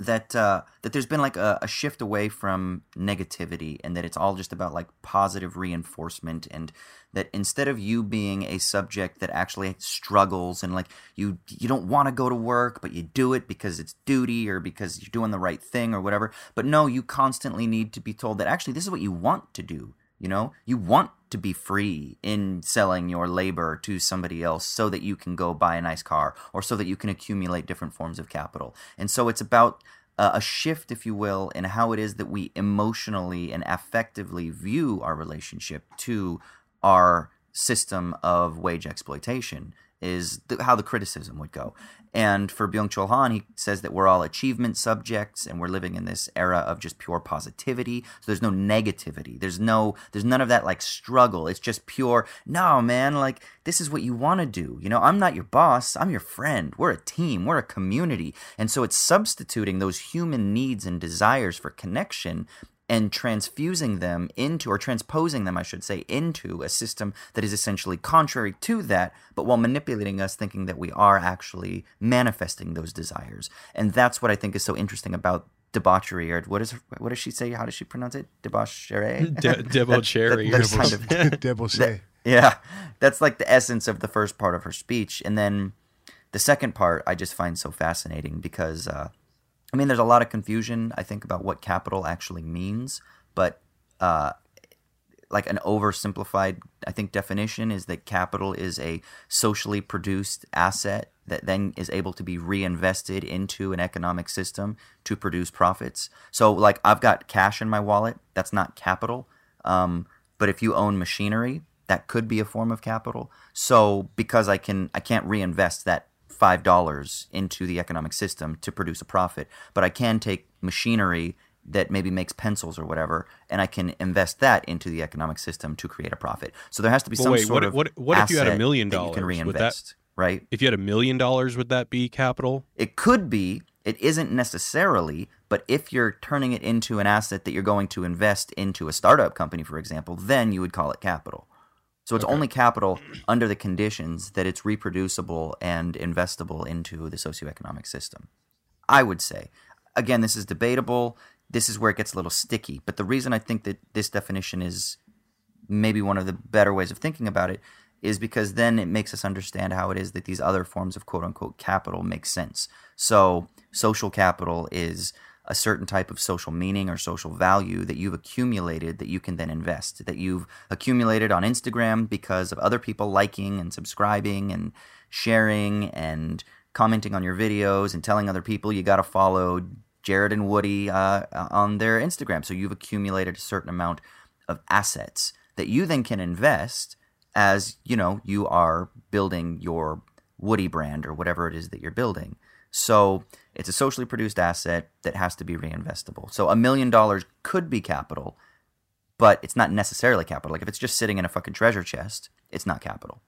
that uh, that there's been like a, a shift away from negativity and that it's all just about like positive reinforcement and that instead of you being a subject that actually struggles and like you you don't want to go to work but you do it because it's duty or because you're doing the right thing or whatever but no you constantly need to be told that actually this is what you want to do you know, you want to be free in selling your labor to somebody else so that you can go buy a nice car or so that you can accumulate different forms of capital. And so it's about uh, a shift, if you will, in how it is that we emotionally and affectively view our relationship to our system of wage exploitation is how the criticism would go. And for Byung Chul Han, he says that we're all achievement subjects and we're living in this era of just pure positivity. So there's no negativity. There's no there's none of that like struggle. It's just pure, no, man, like this is what you want to do. You know, I'm not your boss, I'm your friend. We're a team, we're a community. And so it's substituting those human needs and desires for connection and transfusing them into, or transposing them, I should say, into a system that is essentially contrary to that, but while manipulating us, thinking that we are actually manifesting those desires. And that's what I think is so interesting about debauchery, or what is what does she say? How does she pronounce it? Debauchery. De- debauchery. That- that's kind of- Debauchee. yeah, that's like the essence of the first part of her speech, and then the second part I just find so fascinating because uh, I mean, there's a lot of confusion I think about what capital actually means, but uh, like an oversimplified I think definition is that capital is a socially produced asset that then is able to be reinvested into an economic system to produce profits. So like I've got cash in my wallet, that's not capital. Um, but if you own machinery, that could be a form of capital. So because I can I can't reinvest that five dollars into the economic system to produce a profit, but I can take machinery that maybe makes pencils or whatever, and I can invest that into the economic system to create a profit. So there has to be But some wait, sort what- of what- what if you had a million that you can dollars? That- reinvest, right? If you had a million dollars, would that be capital? It could be. It isn't necessarily, but if you're turning it into an asset that you're going to invest into a startup company, for example, then you would call it capital. So it's only capital under the conditions that it's reproducible and investable into the socioeconomic system. I would say. Again, this is debatable. This is where it gets a little sticky. But the reason I think that this definition is maybe one of the better ways of thinking about it is because then it makes us understand how it is that these other forms of quote unquote capital make sense. So, social capital is a certain type of social meaning or social value that you've accumulated that you can then invest, that you've accumulated on Instagram because of other people liking and subscribing and sharing and commenting on your videos and telling other people you got to follow Jared and Woody uh, on their Instagram. So you've accumulated a certain amount of assets that you then can invest as you know you are building your Woody brand or whatever it is that you're building. So it's a socially produced asset that has to be reinvestable. So a million dollars could be capital, but it's not necessarily capital. Like if it's just sitting in a fucking treasure chest, it's not capital.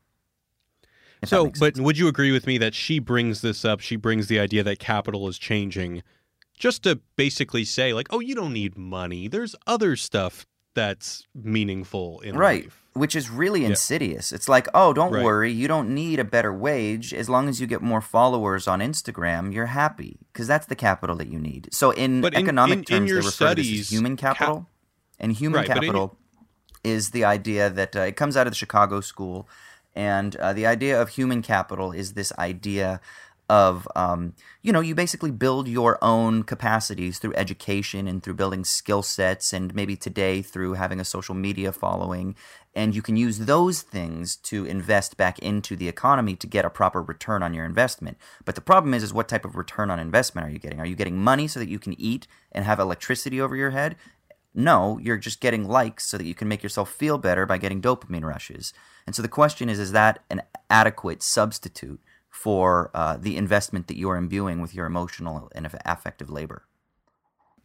So, but would you agree with me that she brings this up? She brings the idea that capital is changing just to basically say, like, oh, you don't need money. There's other stuff that's meaningful in right life. Which is really insidious. It's like oh don't Right. worry. You don't need a better wage. As long as you get more followers on instagram you're happy because that's the capital that you need. So in But in- economic in- in terms your they refer to this as human cap- capital. And human Right, in- capital is the idea that uh, it comes out of the chicago school. And uh, the idea of human capital is this idea of um, you know you basically build your own capacities through education and through building skill sets and maybe today through having a social media following and you can use those things to invest back into the economy to get a proper return on your investment but the problem is is what type of return on investment are you getting are you getting money so that you can eat and have electricity over your head no, you're just getting likes so that you can make yourself feel better by getting dopamine rushes. And so the question is, is that an adequate substitute for uh, the investment that you are imbuing with your emotional and affective labor?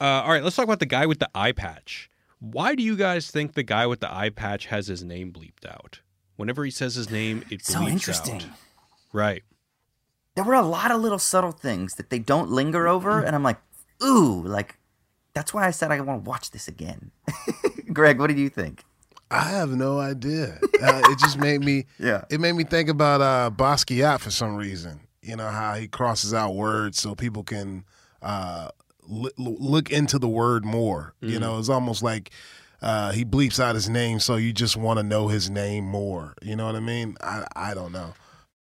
Uh, all right, let's talk about the guy with the eye patch. Why do you guys think the guy with the eye patch has his name bleeped out? Whenever he says his name, it So bleeps interesting. out. Right. There were a lot of little subtle things that they don't linger over, and I'm like, ooh, like that's why I said I want to watch this again. Greg, what do you think? I have no idea. Uh, it just made me. Yeah. It made me think about uh, Basquiat for some reason. You know how he crosses out words so people can uh, look into the word more. You know, it's almost like uh, he bleeps out his name so you just want to know his name more. You know what I mean? I I don't know.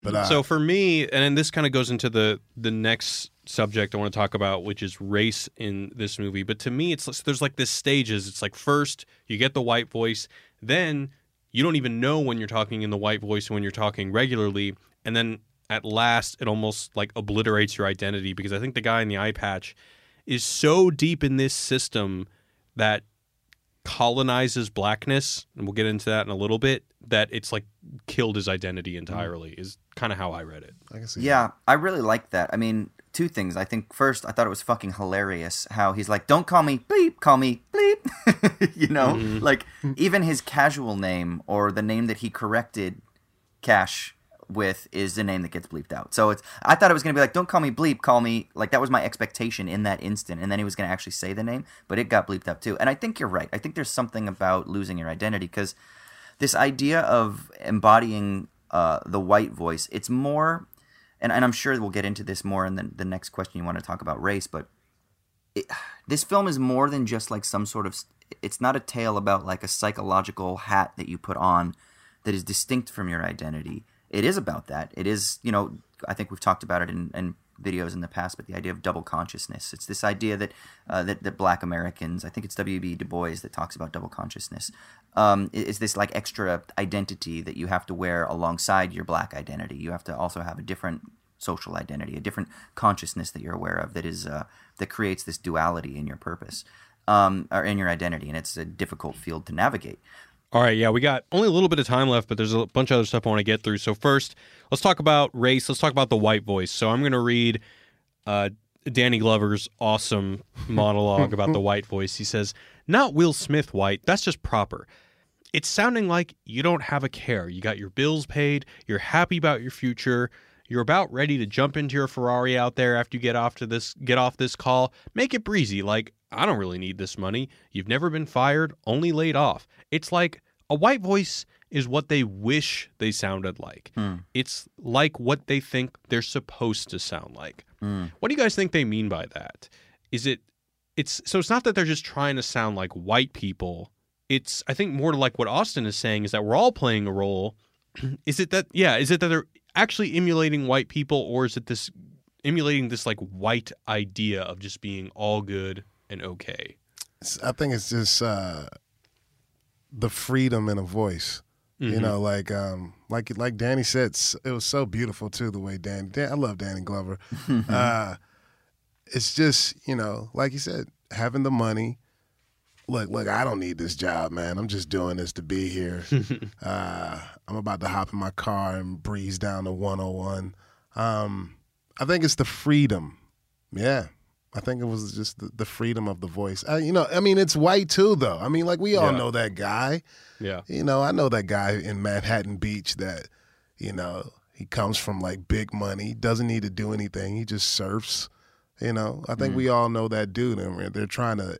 But uh, so for me, and then this kind of goes into the the next subject I want to talk about, which is race in this movie. But to me, it's there's like this stages. It's like first you get the white voice, then you don't even know when you're talking in the white voice and when you're talking regularly, and then at last it almost like obliterates your identity because I think the guy in the eye patch is so deep in this system that colonizes blackness, and we'll get into that in a little bit. That it's like killed his identity mm-hmm. entirely is kind of how I read it. I can see. Yeah, I really like that. I mean, two things. I think first, I thought it was fucking hilarious how he's like, "Don't call me bleep, call me bleep." you know, mm-hmm. like even his casual name or the name that he corrected Cash with is the name that gets bleeped out. So it's. I thought it was gonna be like, "Don't call me bleep, call me." Like that was my expectation in that instant, and then he was gonna actually say the name, but it got bleeped out too. And I think you're right. I think there's something about losing your identity because this idea of embodying uh, the white voice, it's more, and, and I'm sure we'll get into this more in the, the next question you want to talk about race, but it, this film is more than just like some sort of, it's not a tale about like a psychological hat that you put on that is distinct from your identity. It is about that. It is, you know, I think we've talked about it in, in videos in the past, but the idea of double consciousness. It's this idea that uh, that, that Black Americans, I think it's W.B. Du Bois that talks about double consciousness. Um, this like extra identity that you have to wear alongside your Black identity. You have to also have a different social identity, a different consciousness that you're aware of that is uh, that creates this duality in your purpose um, or in your identity, and it's a difficult field to navigate. All right, yeah, we got only a little bit of time left, but there's a bunch of other stuff I want to get through. So first, let's talk about race. Let's talk about the white voice. So I'm going to read uh, Danny Glover's awesome monologue about the white voice. He says, "Not Will Smith white. That's just proper. It's sounding like you don't have a care. You got your bills paid. You're happy about your future." You're about ready to jump into your Ferrari out there after you get off to this get off this call. Make it breezy, like I don't really need this money. You've never been fired, only laid off. It's like a white voice is what they wish they sounded like. Hmm. It's like what they think they're supposed to sound like. Hmm. What do you guys think they mean by that? Is it it's so it's not that they're just trying to sound like white people. It's I think more like what Austin is saying is that we're all playing a role. is it that yeah, is it that they're actually emulating white people or is it this emulating this like white idea of just being all good and okay? I think it's just uh, the freedom in a voice. You Mm-hmm. know, like um, like like Danny said, it was so beautiful too. The way Danny, Dan, I love Danny Glover. uh, it's just you know, like you said, having the money, look, look, I don't need this job, man. I'm just doing this to be here. uh, I'm about to hop in my car and breeze down to 101. Um, I think it's the freedom. Yeah. I think it was just the, the freedom of the voice. Uh, you know, I mean, it's white too, though. I mean, like we all Yeah. know that guy. Yeah. You know, I know that guy in Manhattan Beach that, you know, he comes from like big money, doesn't need to do anything. He just surfs. You know, I think we all know that dude, and they're trying to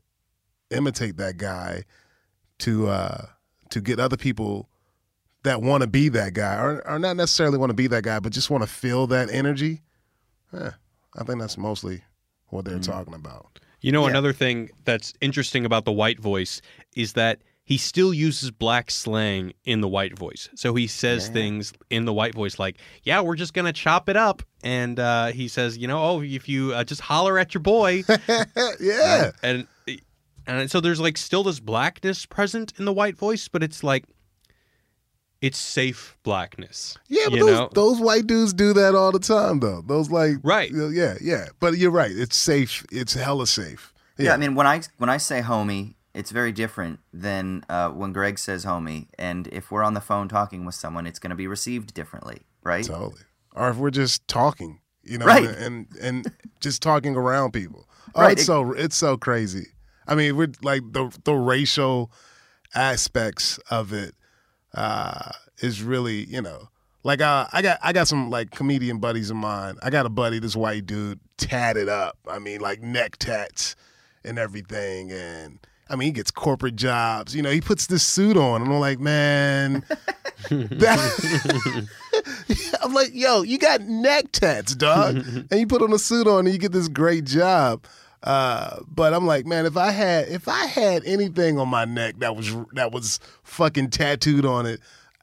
imitate that guy to uh to get other people that want to be that guy, or, or not necessarily want to be that guy, but just want to feel that energy. Yeah, I think that's mostly what they're talking about. You know, Yeah. another thing that's interesting about the white voice is that he still uses black slang in the white voice. So he says Yeah. things in the white voice like, "Yeah, we're just gonna chop it up," and uh, he says, "You know, oh, if you uh, just holler at your boy," yeah, and and so there's like still this blackness present in the white voice, but it's like it's safe blackness. Yeah, but you those, know? those white dudes do that all the time, though. Those like, Right. Yeah, yeah. But you're right. It's safe. It's hella safe. Yeah. I mean, when I when I say homie, it's very different than uh, when Greg says homie. And if we're on the phone talking with someone, it's going to be received differently, right? totally. Or if we're just talking, you know, Right. and and just talking around people. Oh, Right. it's so it's so crazy. I mean, we're like the the racial aspects of it uh, is really, you know, like uh, I got I got some like comedian buddies of mine. I got a buddy, this white dude, tatted up. I mean, like neck tats and everything, and I mean, he gets corporate jobs. You know, he puts this suit on, and I'm like, man, that. I'm like, yo, you got neck tats, dog, and you put on a suit on, and you get this great job. Uh, but I'm like, man, if I had if I had anything on my neck that was that was fucking tattooed on it,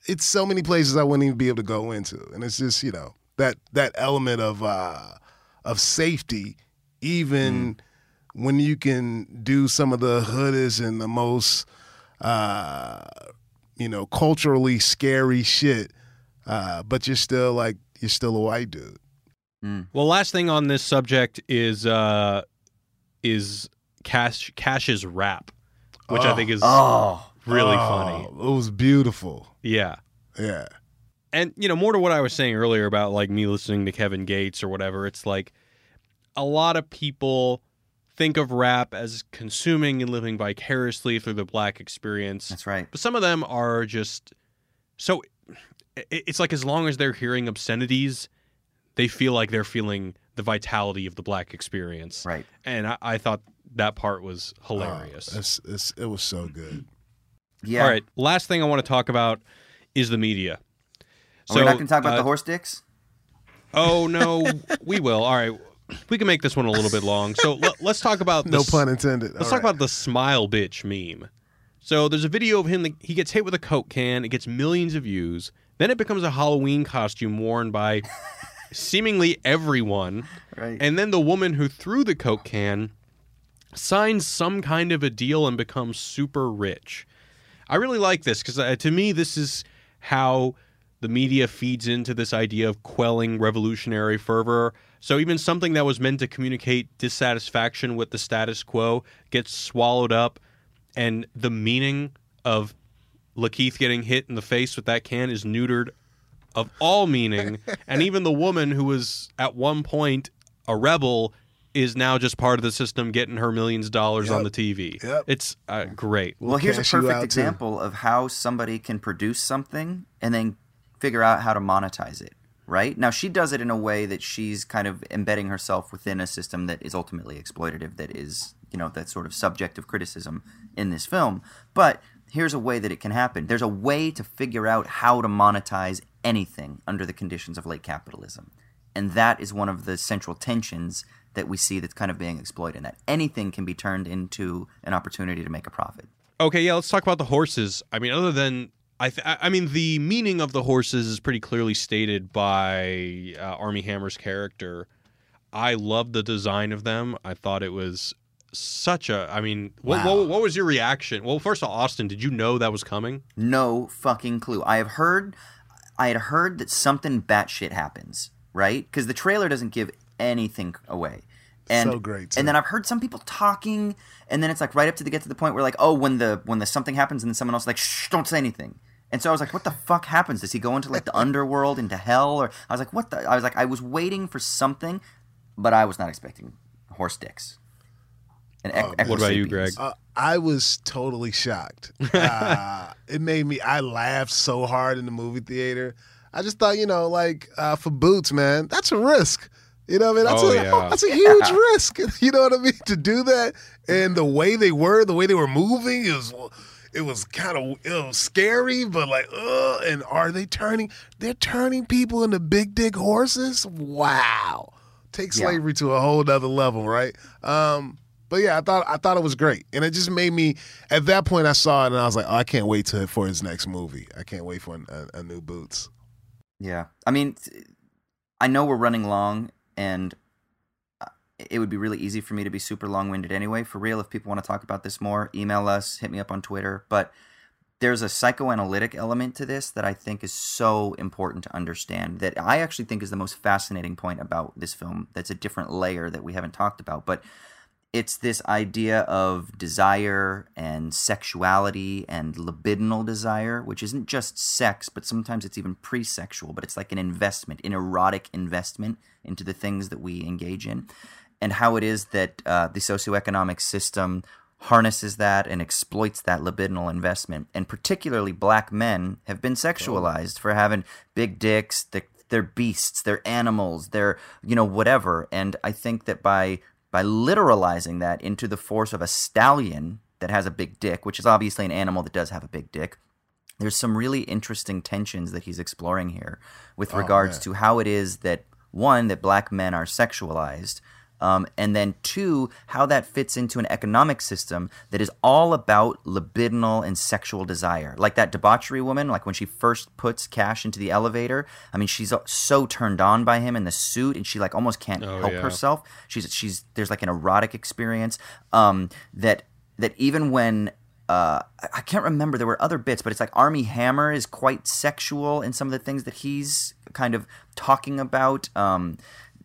it's so many places I wouldn't even be able to go into, and it's just you know that that element of uh, of safety, even when you can do some of the hoodest and the most uh, you know culturally scary shit, uh, but you're still like you're still a white dude. Well, last thing on this subject is uh is Cash Cash's rap, which I Oh. think is oh. oh, really Oh, funny. It was beautiful. Yeah. Yeah. And you know, more to what I was saying earlier about like me listening to Kevin Gates or whatever, it's like a lot of people think of rap as consuming and living vicariously through the black experience. that's right. But some of them are just so it's like as long as they're hearing obscenities, they feel like they're feeling the vitality of the black experience. Right. And I, I thought that part was Oh, hilarious. it's, it's, it was so good. Yeah. All right, last thing I want to talk about is the media. Are we not going to talk about uh, the horse dicks? Oh no, we will. All right, we can make this one a little bit long. So l- let's talk about No pun intended. Let's All talk right. about the smile bitch meme. So there's a video of him that he gets hit with a coke can. It gets millions of views. Then it becomes a Halloween costume worn by seemingly everyone. Right. And then the woman who threw the coke can signs some kind of a deal and becomes super rich. I really like this because uh, to me, this is how the media feeds into this idea of quelling revolutionary fervor. So even something that was meant to communicate dissatisfaction with the status quo gets swallowed up, and the meaning of Lakeith getting hit in the face with that can is neutered of all meaning. and even the woman who was at one point a rebel is now just part of the system getting her millions of dollars on the TV. Yep. It's uh, great. Well, here's a perfect out, too. example of how somebody can produce something and then figure out how to monetize it. Right now, she does it in a way that she's kind of embedding herself within a system that is ultimately exploitative. That is, you know, that sort of subject of criticism in this film. But here's a way that it can happen. There's a way to figure out how to monetize anything under the conditions of late capitalism, and that is one of the central tensions that we see that's kind of being exploited. That anything can be turned into an opportunity to make a profit. Okay, yeah, let's talk about the horses. I mean, other than I, th- I mean, the meaning of the horses is pretty clearly stated by uh, Armie Hammer's character. I love the design of them. I thought it was such a. I mean, what, Wow. what, what was your reaction? Well, first of all, Austin, did you know that was coming? No fucking clue. I have heard, I had heard that something batshit happens, right? Because the trailer doesn't give anything away. And, So great, too. And then I've heard some people talking, and then it's like right up to the get to the point where like, oh, when the when the something happens, and then someone else is like, shh, don't say anything. And so I was like, what the fuck happens? Does he go into like the underworld, into hell, or I was like, what the? I was like, I was waiting for something, but I was not expecting horse dicks. And ec- man. What about you. Greg? Uh, I was totally shocked. Uh, it made me. I laughed so hard in the movie theater. I just thought, you know, like uh, for Boots, man, that's a risk. You know what I mean? That's Oh, a yeah. that's a huge risk. You know what I mean? To do that and the way they were, the way they were moving, it was it was kind of it was scary, but like, uh, and are they turning? They're turning people into big dick horses. Wow, take Yeah. slavery to a whole nother level, right? Um, but yeah, I thought I thought it was great, and it just made me. At that point, I saw it, and I was like, oh, I can't wait to for his next movie. I can't wait for a, a new Boots. Yeah. I mean, I know we're running long, and uh, it would be really easy for me to be super long winded anyway. For real, if people want to talk about this more, email us, hit me up on Twitter. But there's a psychoanalytic element to this that I think is so important to understand that I actually think is the most fascinating point about this film. That's a different layer that we haven't talked about. But it's this idea of desire and sexuality and libidinal desire, which isn't just sex, but sometimes it's even pre sexual, but it's like an investment, an erotic investment into the things that we engage in. And how it is that uh, the socioeconomic system harnesses that and exploits that libidinal investment. And particularly black men have been sexualized for having big dicks, they're, they're beasts, they're animals, they're, you know, whatever. And I think that by by literalizing that into the force of a stallion that has a big dick, which is obviously an animal that does have a big dick, there's some really interesting tensions that he's exploring here with oh, regards man. to how it is that one that black men are sexualized um, and then two how that fits into an economic system that is all about libidinal and sexual desire like that debauchery woman like when she first puts cash into the elevator i mean she's so turned on by him in the suit and she like almost can't Oh, help yeah. herself she's she's there's like an erotic experience um, that that even when uh, I- I can't remember. There were other bits, but it's like Armie Hammer is quite sexual in some of the things that he's kind of talking about. Um,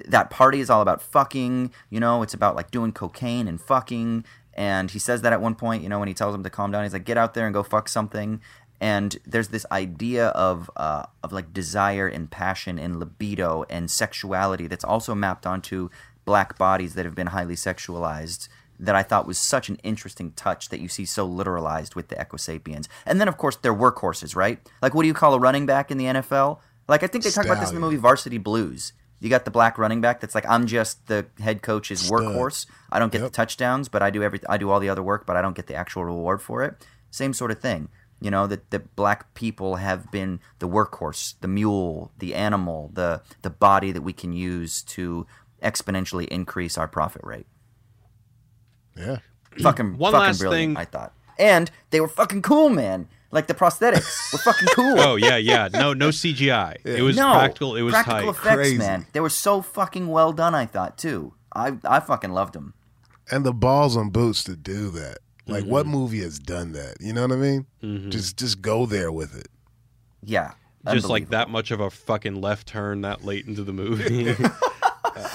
that party is all about fucking. You know, it's about like doing cocaine and fucking. And he says that at one point. You know, when he tells him to calm down, he's like, "Get out there and go fuck something." And there's this idea of uh, of like desire and passion and libido and sexuality that's also mapped onto black bodies that have been highly sexualized that I thought was such an interesting touch that you see so literalized with the Equisapiens. And then, of course, they're workhorses, right? Like, what do you call a running back in the NFL? Like, I think they talk about this in the movie Varsity Blues. You got the black running back that's like, I'm just the head coach's Stud. workhorse. I don't get Yep. the touchdowns, but I do every I do all the other work, but I don't get the actual reward for it. Same sort of thing. You know that the black people have been the workhorse, the mule, the animal, the the body that we can use to exponentially increase our profit rate Yeah. fucking One fucking last brilliant, thing- I thought. And they were fucking cool, man. Like the prosthetics were fucking cool. Oh yeah, yeah. No, no CGI. It was no, practical. It was practical tight. effects, Crazy. man. They were so fucking well done. I thought too. I I fucking loved them. and the balls on boots to do that. Like, what Mm-hmm. movie has done that? You know what I mean? Just just go there with it. Yeah, Just like that much of a fucking left turn that late into the movie.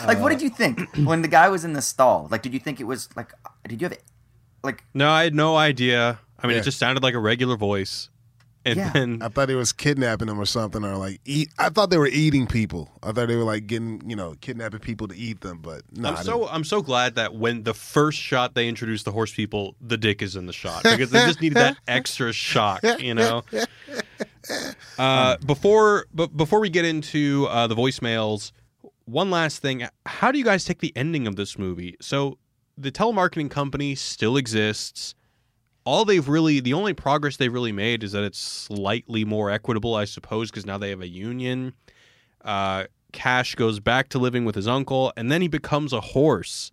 Like, what did you think when the guy was in the stall? Like, did you think it was like? Did you have like? no, I had no idea. I mean, Yeah. it just sounded like a regular voice. And Yeah. then I thought he was kidnapping them or something, or like eat. I thought they were eating people. I thought they were like getting, you know, kidnapping people to eat them. But no, I'm so I'm so glad that when the first shot they introduced the horse people, the dick is in the shot because they just needed that extra shock, you know. Uh, before but before we get into uh, the voicemails, one last thing: how do you guys take the ending of this movie? So the telemarketing company still exists. All they've really, the only progress they've really made is that it's slightly more equitable, I suppose, because now they have a union. Uh, Cash goes back to living with his uncle, and then he becomes a horse.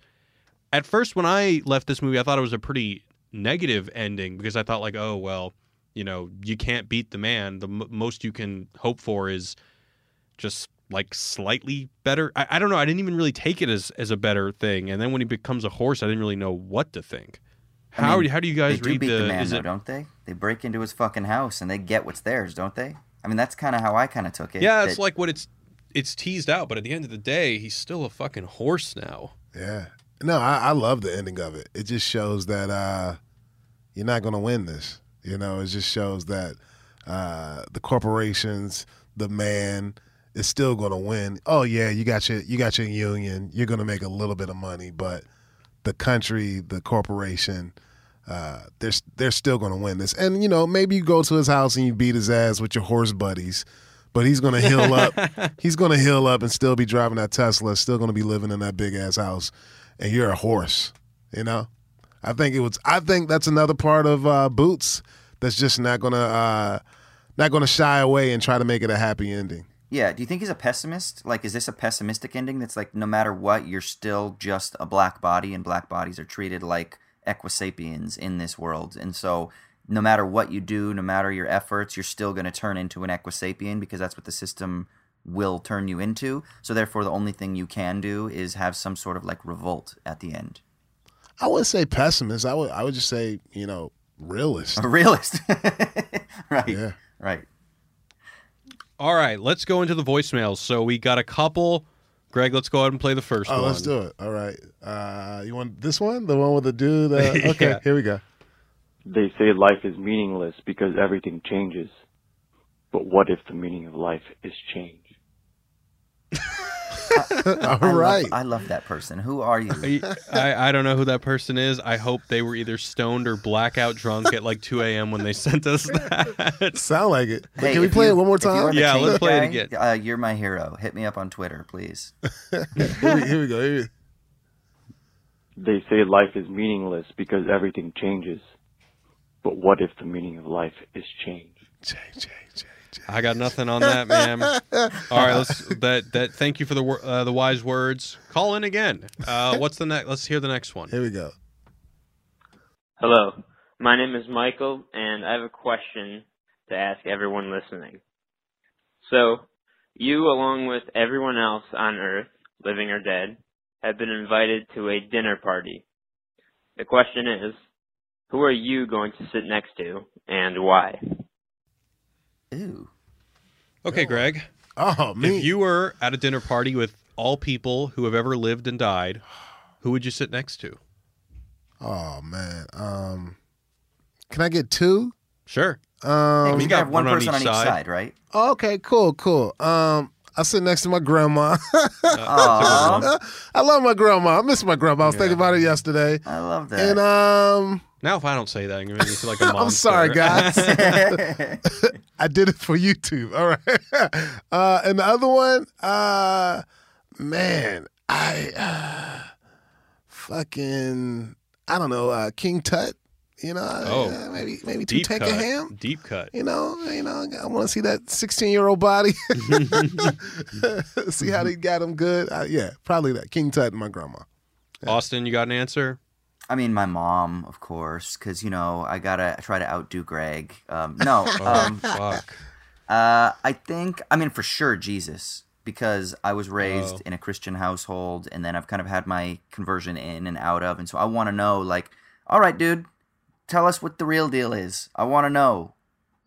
At first, when I left this movie, I thought it was a pretty negative ending because I thought, like, oh, well, you know, you can't beat the man. The m- most you can hope for is just like slightly better. I, I don't know. I didn't even really take it as, as a better thing. And then when he becomes a horse, I didn't really know what to think. I How, mean, how do you They guys do read beat the? the man, is though, it, don't they? They break into his fucking house and they get what's theirs, don't they? I mean, that's kind of how I kind of took it. yeah, it's that- like what it's it's teased out, but at the end of the day, he's still a fucking horse now. yeah. No, I, I love the ending of it. It just shows that uh, you're not going to win this. You know, it just shows that uh, the corporations, the man, is still going to win. Oh yeah, you got your you got your union. You're going to make a little bit of money, but the country, the corporation, uh, they're they're still going to win this. And you know, maybe you go to his house and you beat his ass with your horse buddies, but he's going to heal up. he's going to heal up and still be driving that Tesla. Still going to be living in that big ass house, and you're a horse. You know, I think it was. I think that's another part of uh, Boots that's just not going to uh, not going to shy away and try to make it a happy ending. Yeah, do you think he's a pessimist? Like, is this a pessimistic ending that's like, no matter what, you're still just a black body, and black bodies are treated like equisapiens in this world. And so, no matter what you do, no matter your efforts, you're still going to turn into an equisapien because that's what the system will turn you into. So, therefore, the only thing you can do is have some sort of like revolt at the end. I wouldn't say pessimist. I would. I would just say, you know, realist. A realist. right. Yeah. Right. All right, let's go into the voicemails. So we got a couple. Greg, let's go ahead and play the first Oh, one. let's do it. All right. Uh, you want this one? The one with the dude? Uh, okay, Yeah. here we go. They say life is meaningless because everything changes. But what if the meaning of life is change? All I right. Love, I love that person. Who are you? I, I don't know who that person is. I hope they were either stoned or blackout drunk at like 2 a.m. when they sent us that. Sound like it. But Hey, can we play you- it one more if you are time? Yeah, let's play it again. Uh, you're my hero. Hit me up on Twitter, please. here, we, here we go. Here They say life is meaningless because everything changes. But what if the meaning of life is change? Jay, Jay, Jay, Jay. I got nothing on that, man. All right, let's that that. Thank you for the uh, the wise words. Call in again. Uh, what's the next? Let's hear the next one. Here we go. Hello, my name is Michael, and I have a question to ask everyone listening. So, you, along with everyone else on Earth, living or dead, have been invited to a dinner party. The question is, who are you going to sit next to, and why? Ooh. Okay, Greg. Oh, me. If you were at a dinner party with all people who have ever lived and died, who would you sit next to? oh, man. Um, can I get two? Sure. Um, you you got got one one person on each each side. side, right? okay, cool, cool. Um, I sit next to my grandma. Aw, I love my grandma. I miss my grandma. I was Yeah. thinking about it yesterday. I love that. And um, Now, if I don't say that, I'm gonna make me feel like a monster. I'm sorry, guys. I did it for YouTube. All right. Uh, and the other one, uh, man, I uh, fucking I don't know, uh, King Tut. You know, Oh. uh, maybe maybe two deep take cut. a ham. Deep cut. You know, you know, I want to see that 16 year old body. see how they got him good. Uh, yeah, probably that King Tut and my grandma. Austin, you got an answer? I mean, my mom, of course, because you know I gotta try to outdo Greg. Um, no, Oh, um, fuck. uh, I think I mean for sure Jesus, because I was raised Oh. in a Christian household, and then I've kind of had my conversion in and out of, and so I want to know, like, all right, dude, tell us what the real deal is. I want to know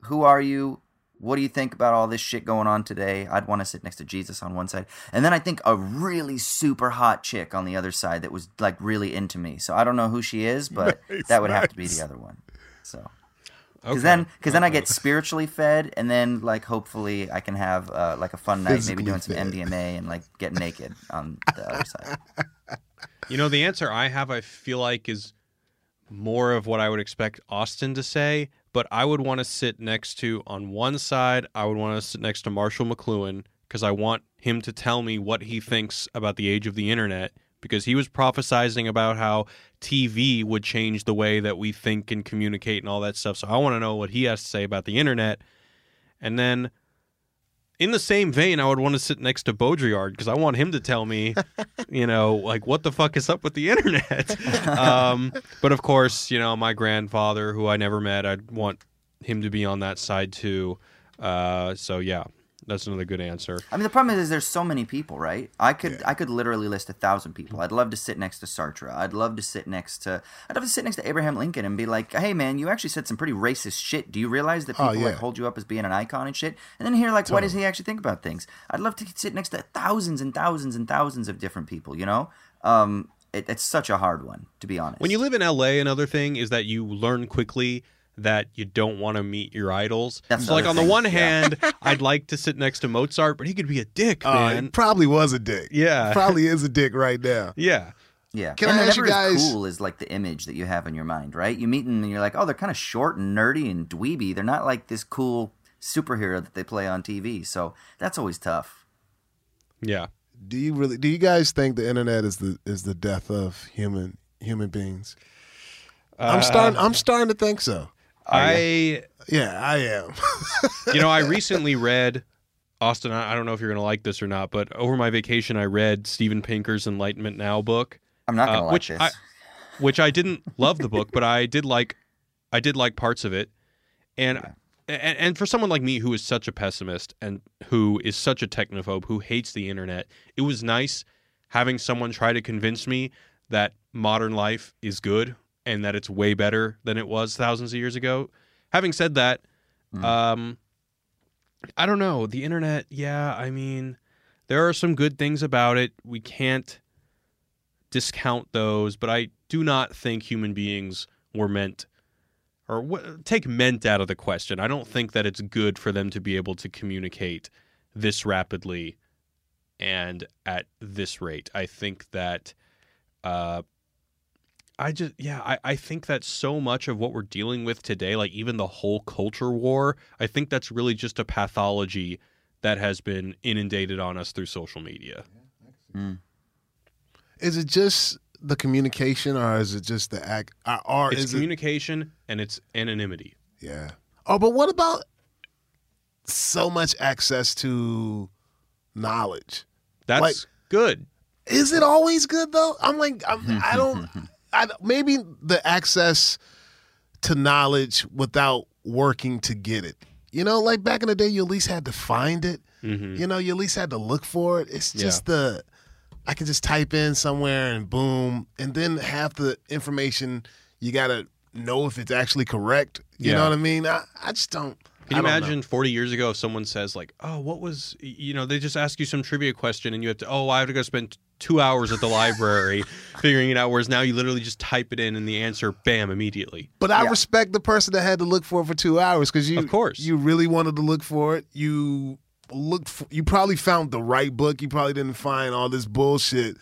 who are you. What do you think about all this shit going on today? I'd want to sit next to Jesus on one side. And then I think a really super hot chick on the other side that was like really into me. So I don't know who she is, but Nice, that would have to be the other one. So Okay. because then because then I get spiritually fed, and then like hopefully I can have uh, like a fun night, maybe doing some fed. MDMA and like get naked on the other side. You know, the answer I have, I feel like, is more of what I would expect Austin to say, but I would want to sit next to, on one side, I would want to sit next to Marshall McLuhan because I want him to tell me what he thinks about the age of the internet because he was prophesizing about how TV would change the way that we think and communicate and all that stuff. So I want to know what he has to say about the internet. And then in the same vein, I would want to sit next to Baudrillard because I want him to tell me, you know, like what the fuck is up with the internet. um, but of course, you know, my grandfather, who I never met, I'd want him to be on that side too. Uh, so yeah, that's another good answer. I mean, the problem is, is there's so many people, right? I could I could literally list a thousand people. I'd love to sit next to Sartre. I'd love to sit next to I'd love to sit next to Abraham Lincoln and be like, hey man, you actually said some pretty racist shit. Do you realize that Oh, people like hold you up as being an icon and shit? And then hear like, what does he actually think about things? I'd love to sit next to thousands and thousands and thousands of different people. You know. Um, it, it's such a hard one to be honest. When you live in LA, another thing is that you learn quickly that you don't want to meet your idols. That's so, like another on the thing, one yeah. hand, I'd like to sit next to Mozart, but he could be a dick, Uh, man. he probably was a dick. Yeah. Probably is a dick right now. yeah. Yeah. Can and I ask you guys- cool is like the image that you have in your mind, right? You meet them and you're like, oh, they're kind of short and nerdy and dweeby. They're not like this cool superhero that they play on TV. So that's always tough. Yeah. Do you really? Do you guys think the internet is the is the death of human human beings? I'm starting. I'm starting to think so. I, Yeah, I am. you know, I recently read Austin. I I don't know if you're going to like this or not, but over my vacation, I read Steven Pinker's Enlightenment Now book. I'm not going to Uh, like which this. I, which I didn't love the book, but I did like, I did like parts of it, and, and and for someone like me who is such a pessimist and who is such a technophobe who hates the internet, it was nice having someone try to convince me that modern life is good and that it's way better than it was thousands of years ago. Having said that, um, I don't know the internet. Yeah, I mean, there are some good things about it. We can't discount those, but I do not think human beings were meant or take meant out of the question. I don't think that it's good for them to be able to communicate this rapidly and at this rate. I think that uh I just yeah, I, I think that so much of what we're dealing with today, like even the whole culture war, I think that's really just a pathology that has been inundated on us through social media. Mm. is it just the communication, or is it just the act? Or, or It's is it? communication and it's anonymity. Yeah. Oh, but what about so much access to knowledge? That's Like- good. Is it always good though? I'm like, I'm, I don't. I maybe the access to knowledge without working to get it. You know, like back in the day, you at least had to find it. hmm You know, you at least had to look for it. It's Yeah. just the I can just type in somewhere and boom, and then half the information you gotta know if it's actually correct. You Yeah. know what I mean? I, I just don't. Can you don't know. imagine 40 years ago if someone says like, "Oh, what was you know, they just ask you some trivia question and you have to, oh, I have to go spend 2 hours at the library figuring it out whereas now you literally just type it in and the answer bam immediately." But I Yeah. respect the person that had to look for it for two hours because you, Of course. you really wanted to look for it. You looked, for, you probably found the right book. You probably didn't find all this bullshit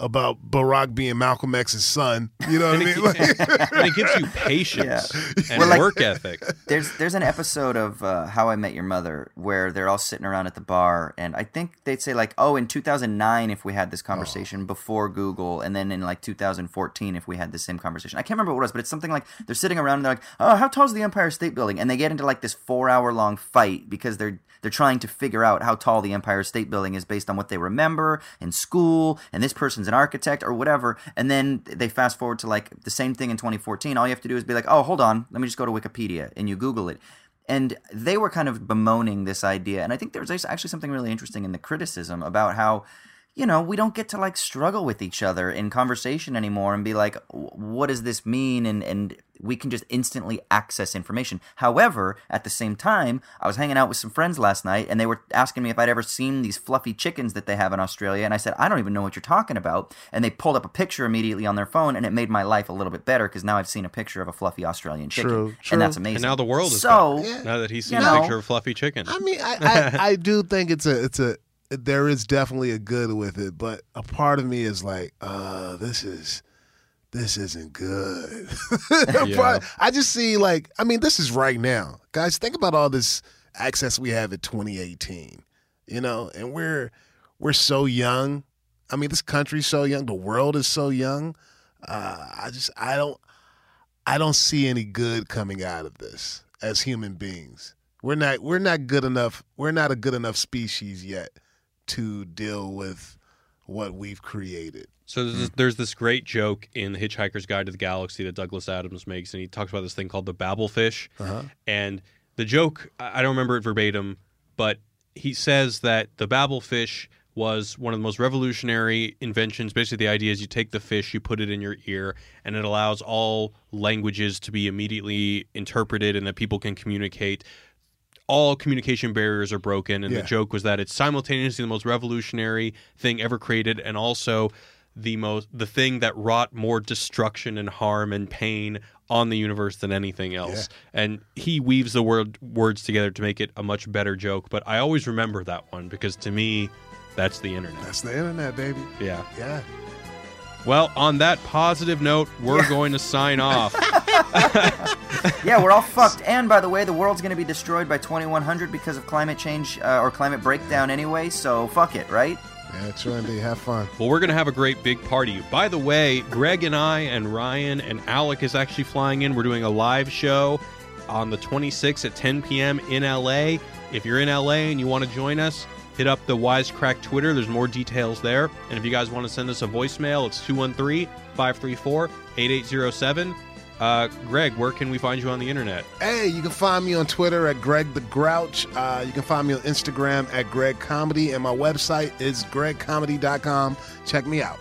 about Barack being Malcolm X's son. You know what I mean? Like, and it gives you patience and Well, like- work ethic. There's there's an episode of uh, How I Met Your Mother where they're all sitting around at the bar, and I think they'd say like, "Oh, in 2009, if we had this conversation before Google, and then in like 2014, if we had the same conversation." I can't remember what it was, but it's something like they're sitting around and they're like, "Oh, how tall is the Empire State Building?" And they get into like this four hour long fight because they're they're trying to figure out how tall the Empire State Building is based on what they remember in school, and this person's an architect or whatever. And then they fast forward to like the same thing in 2014. All you have to do is be like, "Oh, hold on, let me just go to Wikipedia," and you Google it. And they were kind of bemoaning this idea. And I think there's actually something really interesting in the criticism about how, you know, we don't get to like struggle with each other in conversation anymore and be like, what does this mean? And, and we can just instantly access information. However, at the same time, I was hanging out with some friends last night and they were asking me if I'd ever seen these fluffy chickens that they have in Australia. And I said, I don't even know what you're talking about. And they pulled up a picture immediately on their phone and it made my life a little bit better because now I've seen a picture of a fluffy Australian chicken. True, true. And that's amazing. And now the world is so. better. Now that he's seen you a picture of fluffy chicken. I mean, I, I, I do think it's a it's a there is definitely a good with it, but a part of me is like, uh, this is this isn't good. Yeah. part- I just see like, I mean, this is right now, guys. Think about all this access we have in 2018, you know, and we're we're so young. I mean, this country's so young. The world is so young. Uh, I just I don't I don't see any good coming out of this as human beings. We're not we're not good enough. We're not a good enough species yet to deal with what we've created. So there's this, there's this great joke in The Hitchhiker's Guide to the Galaxy that Douglas Adams makes, and he talks about this thing called the Babel fish. Uh-huh. And the joke, I I don't remember it verbatim, but he says that the Babel fish was one of the most revolutionary inventions. Basically, the idea is you take the fish, you put it in your ear, and it allows all languages to be immediately interpreted and that people can communicate. All communication barriers are broken. And Yeah. the joke was that it's simultaneously the most revolutionary thing ever created and also the most the thing that wrought more destruction and harm and pain on the universe than anything else. And he weaves the word words together to make it a much better joke. But I always remember that one because to me, that's the internet. That's the internet, baby. Yeah. Yeah. Well, on that positive note, we're going to sign off. yeah, we're all fucked. And by the way, the world's going to be destroyed by 2100 because of climate change uh, or climate breakdown anyway. So fuck it, right? Yeah, true indeed. Have fun. Well, we're going to have a great big party. By the way, Greg and I and Ryan and Alec is actually flying in. We're doing a live show on the 26th at 10 p.m. in LA. If you're in LA and you want to join us, hit up the Wisecrack Twitter. There's more details there. And if you guys want to send us a voicemail, it's 213 534 8807. Uh, Greg, where can we find you on the internet? Hey, you can find me on Twitter at Greg the Grouch. Uh, you can find me on Instagram at Greg Comedy, and my website is gregcomedy.com. Check me out.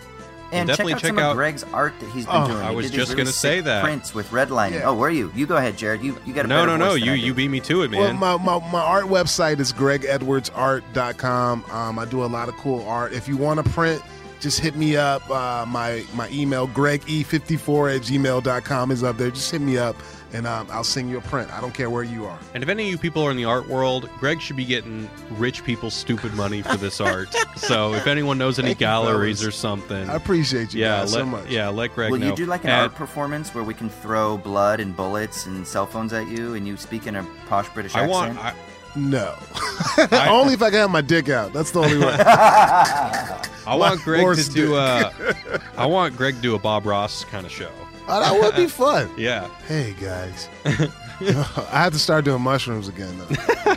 And definitely check out check some out- of Greg's art that he's been Oh, doing. I He was did these just really gonna say that. Prints with redlining. Yeah. Oh, were you? You go ahead, Jared. You you got a no, no, no. You you beat me to it, Well, man. my, my, my art website is gregedwardsart.com. Um, I do a lot of cool art. If you want to print, just hit me up. Uh, my my email, grege54 at gmail.com is up there. Just hit me up and um, I'll send you a print. I don't care where you are. And if any of you people are in the art world, Greg should be getting rich people stupid money for this art. so if anyone knows any Thank galleries fellas. or something, I appreciate you yeah, guys let, so much. yeah, let Greg Will know. you do like an And- art performance where we can throw blood and bullets and cell phones at you and you speak in a posh British I accent? want. I, No. only if I can have my dick out. That's the only way. I want Greg to do. I want Greg to do a Bob Ross kind of show. Oh, that would be fun. Yeah. Hey, guys. I have to start doing mushrooms again, though.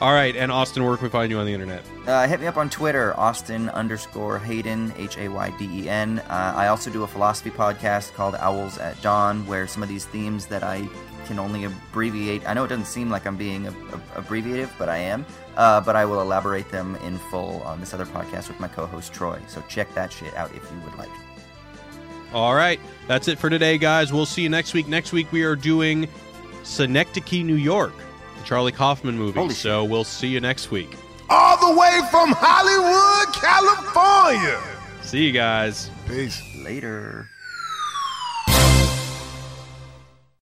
All right, and Austin, where can we find you on the internet? Uh, hit me up on Twitter, Austin underscore Hayden, H A Y D E N. Uh, I also do a philosophy podcast called Owls at Dawn, where some of these themes that I can only abbreviate. I know it doesn't seem like I'm being abbreviative, but I am. Uh, but I will elaborate them in full on this other podcast with my co host Troy. So check that shit out if you would like. All right, that's it for today, guys. We'll see you next week. Next week we are doing Synecdoche, New York, the Charlie Kaufman movie. Holy so we'll see you next week. All the way from Hollywood, California. See you guys. Peace. Later.